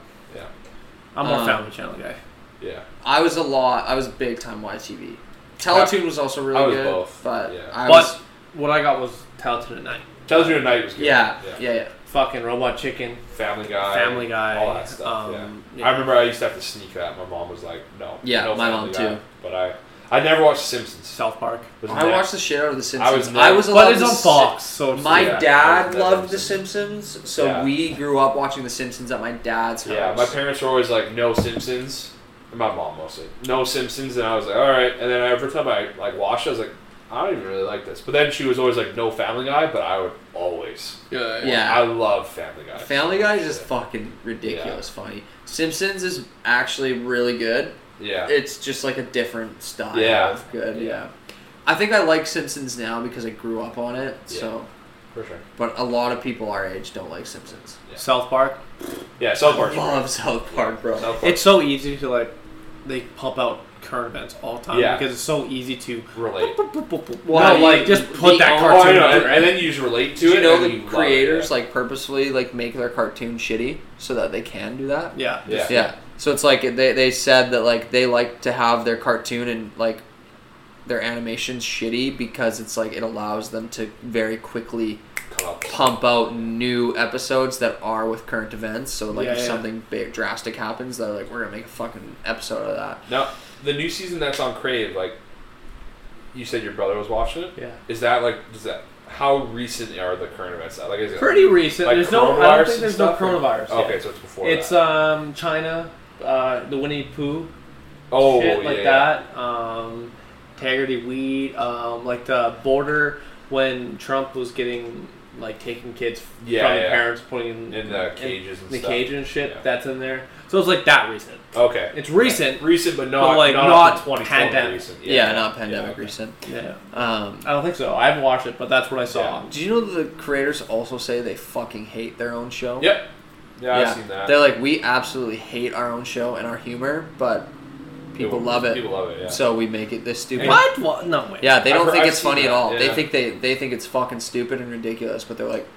Yeah. I'm more Um, Family Channel guy. Yeah. I was a lot. I was big time YTV. Teletoon was also really I was good, both, but yeah. I But was what I got was Teletoon at night. Teletoon at Night was good. yeah, yeah, yeah. Fucking Robot Chicken, Family Guy. Family Guy, All that stuff. um, yeah. yeah. I remember I used to have to sneak that. My mom was like, "No." Yeah, no my Family mom Guy. too. But I, I never watched Simpsons. South Park. Was I never- watched the shit out of The I was Simpsons. I was But allowed it's on s- Fox, so it's My Yeah, I dad loved The seen- Simpsons, so Yeah. we grew up watching The Simpsons at my dad's house. Yeah, my parents were always like, "No Simpsons." And my mom mostly, "No Simpsons," and I was like, "All right." And then every time I like watched, I was like, "I don't even really like this." But then she was always like, "No Family Guy," but I would always. Yeah. Yeah. I love Family Guy. Family Guy is just fucking ridiculous funny. Simpsons is actually really good. Yeah. It's just like a different style Yeah. of good. Yeah. Yeah. I think I like Simpsons now because I grew up on it. So, For sure. but a lot of people our age don't like Simpsons. South Park. Yeah, South Park. I Park's love South Park, bro. South Park. It's so easy to like, they pump out current events all the time Yeah. because it's so easy to. relate. Well, no, like just put that own- Oh, cartoon. know, and, and then you just relate to Do it. you know the you love it, creators yeah. like purposefully like make their cartoon shitty so that they can do that? yeah. Yeah. Yeah. So it's like they they said that like they like to have their cartoon and like their animations shitty because it's like it allows them to very quickly pump out new episodes that are with current events. So like Yeah, if yeah. something big drastic happens, they're like we're gonna make a fucking episode of that. Now, the new season that's on Crave, like you said, your brother was watching it. Yeah. Is that like? Does that? How recent are the current events? Like, is it Pretty recent. Like there's no. I coronavirus don't think there's no stuff, or- coronavirus. Okay, so it's before. It's that. um China, uh, the Winnie Pooh oh shit yeah, like yeah. that. Um, Tegridy weed, um, like the border when Trump was getting like taking kids Yeah, from the yeah. parents, putting In the cages and the stuff. cage and shit. Yeah. That's in there. So it's like that recent. Okay. It's recent. Recent, but not But, like, not, not up to 2012 pandemic. recent. Yeah, not pandemic okay. recent. Yeah. Um, I don't think so. I haven't watched it, but that's what I saw. Yeah. did you know the creators also say they fucking hate their own show? Yep. Yeah, I've seen that. They're like, we absolutely hate our own show and our humor, but people, love it. People love it. Yeah. So we make it this stupid. What? What? No way. Yeah, they don't heard- think I've it's seen funny at that, all. They yeah. think they they think it's fucking stupid and ridiculous, but they're like,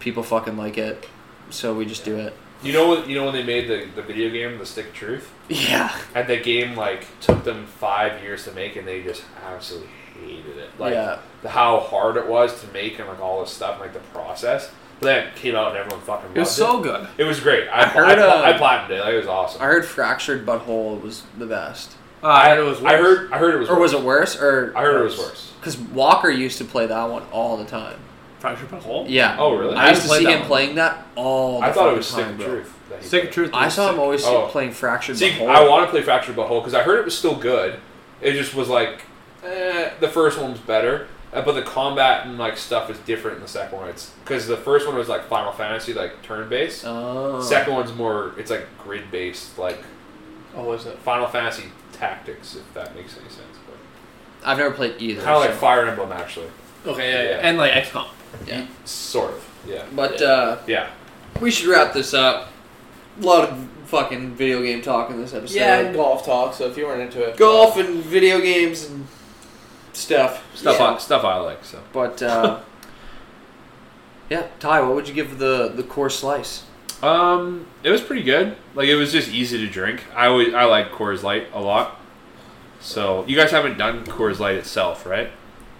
people fucking like it, so we just do it. you know what? You know when they made the, the video game, The Stick of Truth, Yeah. and the game like took them five years to make, and they just absolutely hated it. Like yeah. the, how hard it was to make and like all this stuff, like the process. But then it came out and everyone fucking loved It was so good. It was great. I, I heard, I, uh, I platinumed it. Like, it was awesome. I heard fractured butthole was the best. Uh, I heard it was. I worse. heard. I heard it was. Or was it worse? Or I heard it was worse. Because Walker used to play that one all the time. Fractured Butthole. Yeah. Oh really? I used to see him one. playing that all the I thought it was Stick time, of bro. Truth. that he Stick of played. Truth. I was saw him sick. always Oh. playing fractured See, butthole. I want to play Fractured Butthole because I heard it was still good. It just was like, eh, the first one was better, but the combat and like stuff is different in the second one. It's because the first one was like Final Fantasy, like turn based. Oh. Second one's more, it's like grid based, like Oh, is it? Final Fantasy Tactics, if that makes any sense. But I've never played either. kind of like Fire Emblem, actually. Okay, yeah, yeah. Yeah. And like XCOM. Yeah. Sort of. Yeah. But Yeah. uh, Yeah. we should wrap this up. A lot of fucking video game talk in this episode. Yeah, golf talk. So if you weren't into it, golf and video games and stuff. Stuff, Yeah. I, stuff I like. So But uh, <laughs> yeah, Ty, what would you give the the Coors Slice? Um, it was pretty good. Like it was just easy to drink. I always I like Coors Light a lot. So you guys haven't done Coors Light itself, right?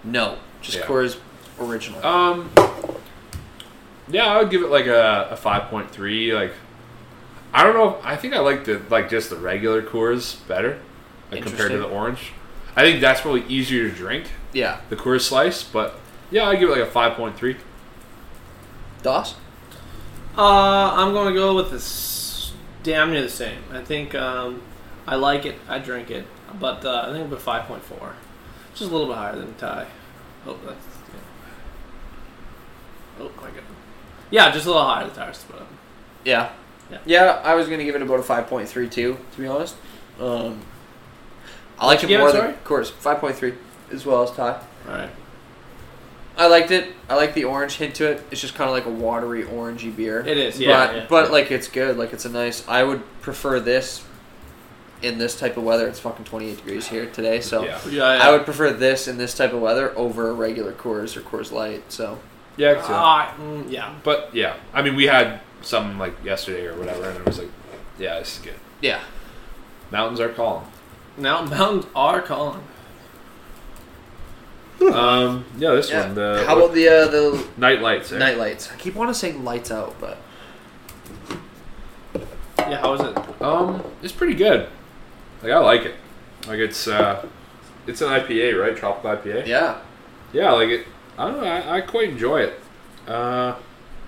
No, just Yeah. Coors original. Um, yeah, I would give it like a, a five point three. Like, I don't know. I think I like the like just the regular Coors better, like compared to the orange. I think that's probably easier to drink, yeah, the Coors Slice. But yeah, I give it like a five point three. Doss. Uh, I'm gonna go with this. Damn near the same. I think um, I like it. I drink it, but uh, I think it'll be five point four, just a little bit higher than Ty. Oh, that's. Yeah. Oh my god. Yeah, just a little higher than Ty's, but Yeah. Yeah. yeah, I was gonna give it about a five point three two. To be honest, um, I liked it you more give it, than Coors. Five point three, as well as Ty. all right. I liked it. I like the orange hint to it. It's just kind of like a watery, orangey beer. It is. Yeah. but yeah. but like it's good. Like it's a nice. I would prefer this in this type of weather. It's fucking twenty eight degrees here today, so yeah, yeah, yeah. I would prefer this in this type of weather over a regular Coors or Coors Light. So yeah. I can see that. Ah, mm, yeah. But yeah, I mean, we had some like yesterday or whatever, and it was like, yeah, this is good. yeah, Mountains are calling. Now mountains are calling. Um, yeah, this yeah. one. The How about the uh, the night lights? eh? night lights? I keep wanting to say lights out, but Yeah. How is it? Um, it's pretty good. Like I like it. Like it's uh, it's an IPA, right? Tropical IPA. yeah, Yeah, like it. I don't know. I, I quite enjoy it. Uh,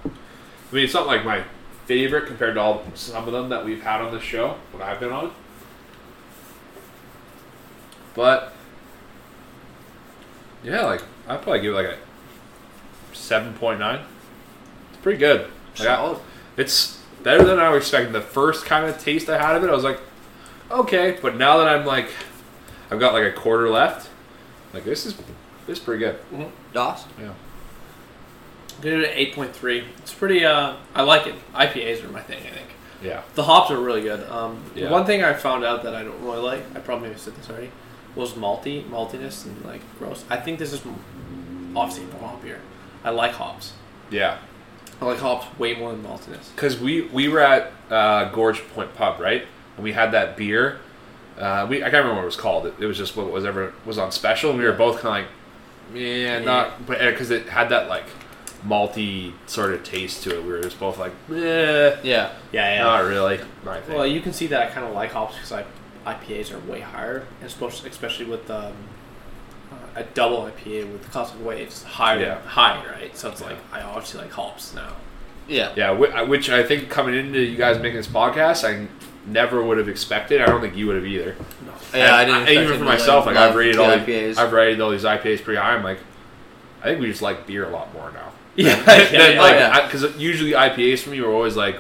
I mean, it's not like my favorite compared to all some of them that we've had on the show when I've been on. But yeah, like I'd probably give it like a seven point nine. It's pretty good. Like, I- it's better than I was expecting. The first kind of taste I had of it, I was like, okay. But now that I'm like, I've got like a quarter left. Like this is this is pretty good. Doss. Yeah. Give it an eight point three. It's pretty. Uh, I like it. IPAs are my thing. I think. Yeah. The hops are really good. Um, Yeah. One thing I found out that I don't really like, I probably said this already, was malty, maltiness, and like gross. I think this is obviously more hop beer. I like hops. Yeah. I like hops way more than maltiness. Because we we were at uh, Gorge Point Pub, right? And we had that beer. Uh, we I can't remember what it was called. It, it was just what was ever was on special, and we were both kind of like, yeah, not, but because it had that like malty sort of taste to it. We were just both like, eh, Yeah, Yeah, not really thing. Well, you can see that I kind of like hops because I, IPAs are way higher, especially especially with um, uh, a double IPA with Cosmic Waves higher, Yeah. high, right? So it's Yeah. like I obviously like hops now. yeah, yeah, which I think coming into you guys making this podcast, I never would have expected. I don't think you would have either. No. yeah. I And didn't. expect even for myself, love like I've rated all IPAs. I've rated all these IPAs pretty high. I'm like, I think we just like beer a lot more now. <laughs> Yeah, Then, yeah, yeah. like, yeah. because usually IPAs for me were always like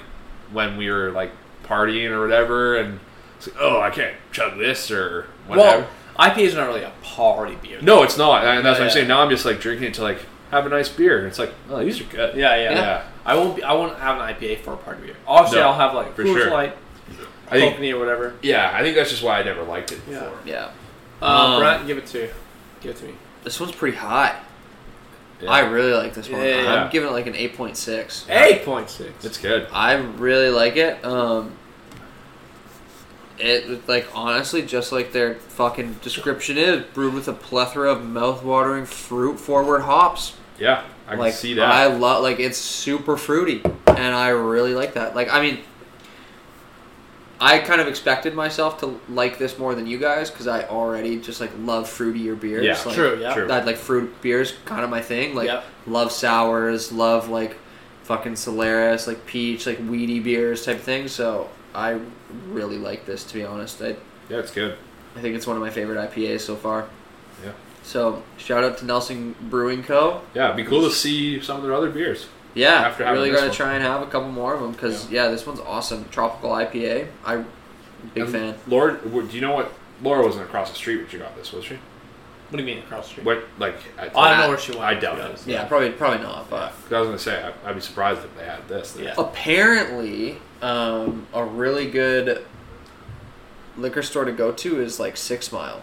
when we were like partying or whatever, and it's like, oh, I can't chug this or whatever. Well, IPA is not really a party beer. no, it's not, and that's what I'm saying. Now I'm just like drinking it to like have a nice beer, and it's like, oh, these are good. Yeah, yeah, Yeah. I won't. Be, I won't have an IPA for a party beer. Obviously, No, I'll have like for Coors sure. Light, I think, Coconut or whatever. yeah, I think that's just why I never liked it before. Yeah. Uh, Um, Brent, give it to, give it to me. This one's pretty high. Yeah. I really like this one. Yeah, yeah. I'm giving it like an 8.6. Eight point six. It's good. I really like it. Um, it like honestly, just like their fucking description is, brewed with a plethora of mouth-watering fruit-forward hops. Yeah, I can like see that. I love like it's super fruity, and I really like that. Like I mean, I kind of expected myself to like this more than you guys because I already just like love fruitier beers. Yeah, like, True. Yeah. True. That like fruit beers kind of my thing. Like Yep. love sours, love like fucking Solaris, like peach, like weedy beers type of thing. So I really like this to be honest. I yeah, it's good. I think it's one of my favorite IPAs so far. Yeah. So shout out to Nelson Brewing Co. Yeah, it'd be cool to see some of their other beers. Yeah, After really one. try and have a couple more of them because yeah. this one's awesome. Tropical IPA. I big And fan. Laura, do you know what? Laura wasn't across the street when you got this, was she? What do you mean across the street? What, like, I, I don't know where she went. I doubt it. honest. Yeah, probably probably not. But 'Cause I was gonna say, I, I'd be surprised if they had this. Yeah. apparently, um, a really good liquor store to go to is like Six Mile.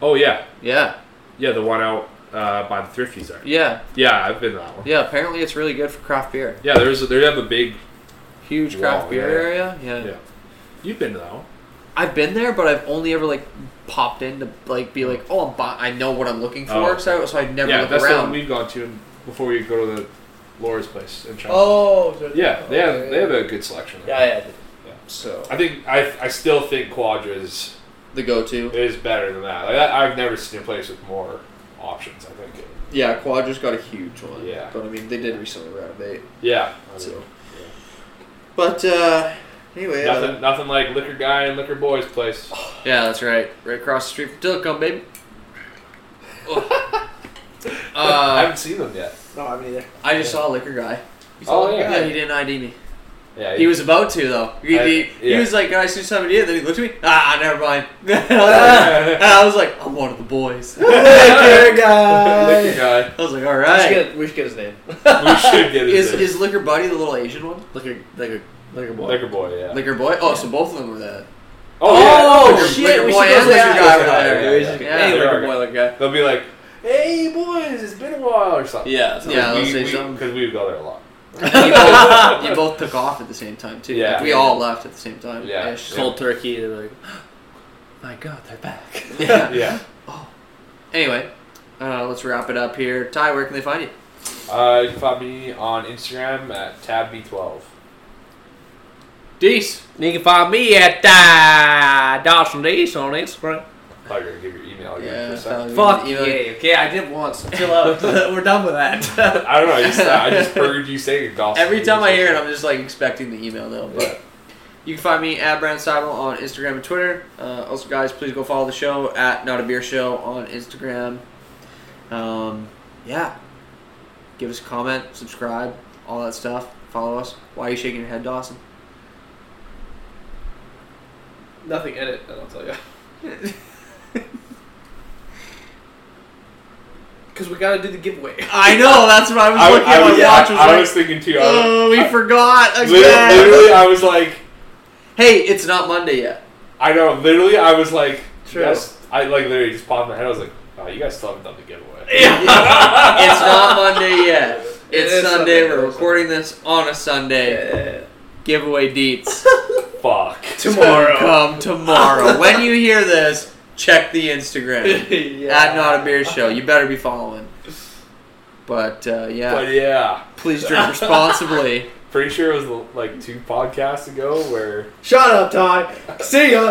Oh yeah, Yeah, yeah, the one out uh, by the thrifties there. yeah, Yeah, I've been to that one. yeah. Apparently, it's really good for craft beer. Yeah, there's a, they have a big. Huge craft Wow, beer yeah. area. Yeah. Yeah, you've been to that one. I've been there, but I've only ever like popped in to like be like, oh, I'm bu- I know what I'm looking for, Oh. so so I never yeah, look that's the one around. we've gone to before we go to the Laura's place in China. Oh. yeah, they have they have a good selection. there. Yeah, yeah. so I think I I still think Quadra is the go-to. is better than that. Like, I, I've never seen a place with more options. I think. Yeah, Quadra's got a huge one. Yeah. but I mean, they did recently renovate. Yeah. I So. mean, But uh, anyway, uh, Nothing, nothing like Liquor Guy and Liquor Boy's place. yeah, that's right. Right across the street from Tillicum, baby. <laughs> I uh, haven't seen them yet. No, I haven't either. I just saw a liquor guy. Oh, yeah. yeah, he didn't ID me. Yeah, He was about to though. He, I- he, he was like, "Can I see somebody?" in?" Then he looked at me. Ah, never mind. <laughs> and I was like, "I'm one of the boys." <laughs> Liquor guy. Liquor guy. Guy. I was like, "All right." We should, get, we should get his name. We should get Is his is Liquor Buddy the little Asian one? Liquor, liquor, liquor boy. Liquor Boy. Yeah. Liquor Boy? Oh, so both of them were there. oh, yeah. Oh, Liquor- shit! Liquor we boy should go and liquor guy were there. yeah, yeah. Yeah, Hey, liquor boy, liquor guy. They'll be like, "Hey boys, it's been a while" or something. Yeah. so- Yeah, let's we, say we, something. because we go there a lot. <laughs> you, both, you both took off at the same time too. Yeah. Like, we all left at the same time. Yeah. ish. Cold turkey. They're like, <gasps> my God, they're back. <laughs> Yeah. <laughs> Yeah. Anyway, uh, let's wrap it up here. Ty, where can they find you? Uh, you can find me on Instagram at tabb12. Dees. You can find me at uh, Dawson Days on Instagram. I thought you were gonna give your email again Yeah. for a second. Fuck email- yeah. Okay, I did once. Chill out. <laughs> <laughs> We're done with that. I don't know. I just, I just <laughs> heard you say your gospel. Every time I hear it, I'm just like expecting the email though. But you can find me at Brand Seibel on Instagram and Twitter. Uh, also, guys, please go follow the show at Not a Beer Show on Instagram. Um, yeah, give us a comment, subscribe, all that stuff. Follow us. Why are you shaking your head, Dawson? Nothing in it, and I'll tell you. <laughs> Because we gotta do the giveaway. I know. That's what I was I, looking I at. was, My watch was I, like, was thinking too. Oh, we I- forgot <laughs> again. literally, literally, I was like, Hey, it's not Monday yet. I know. Literally, I was like, True. yes. I like literally just popped in my head. I was like, oh, you guys still haven't done the giveaway. <laughs> it's not Monday yet. It's is Sunday. Sunday, We're recording this on a Sunday. Giveaway deets <laughs> Fuck. <laughs> Tomorrow. come tomorrow. when you hear this, check the Instagram <laughs> yeah. at Not a Beer Show. You better be following. But uh, yeah, But yeah, please drink responsibly. pretty sure it was like two podcasts ago where Shut up, Ty. See ya.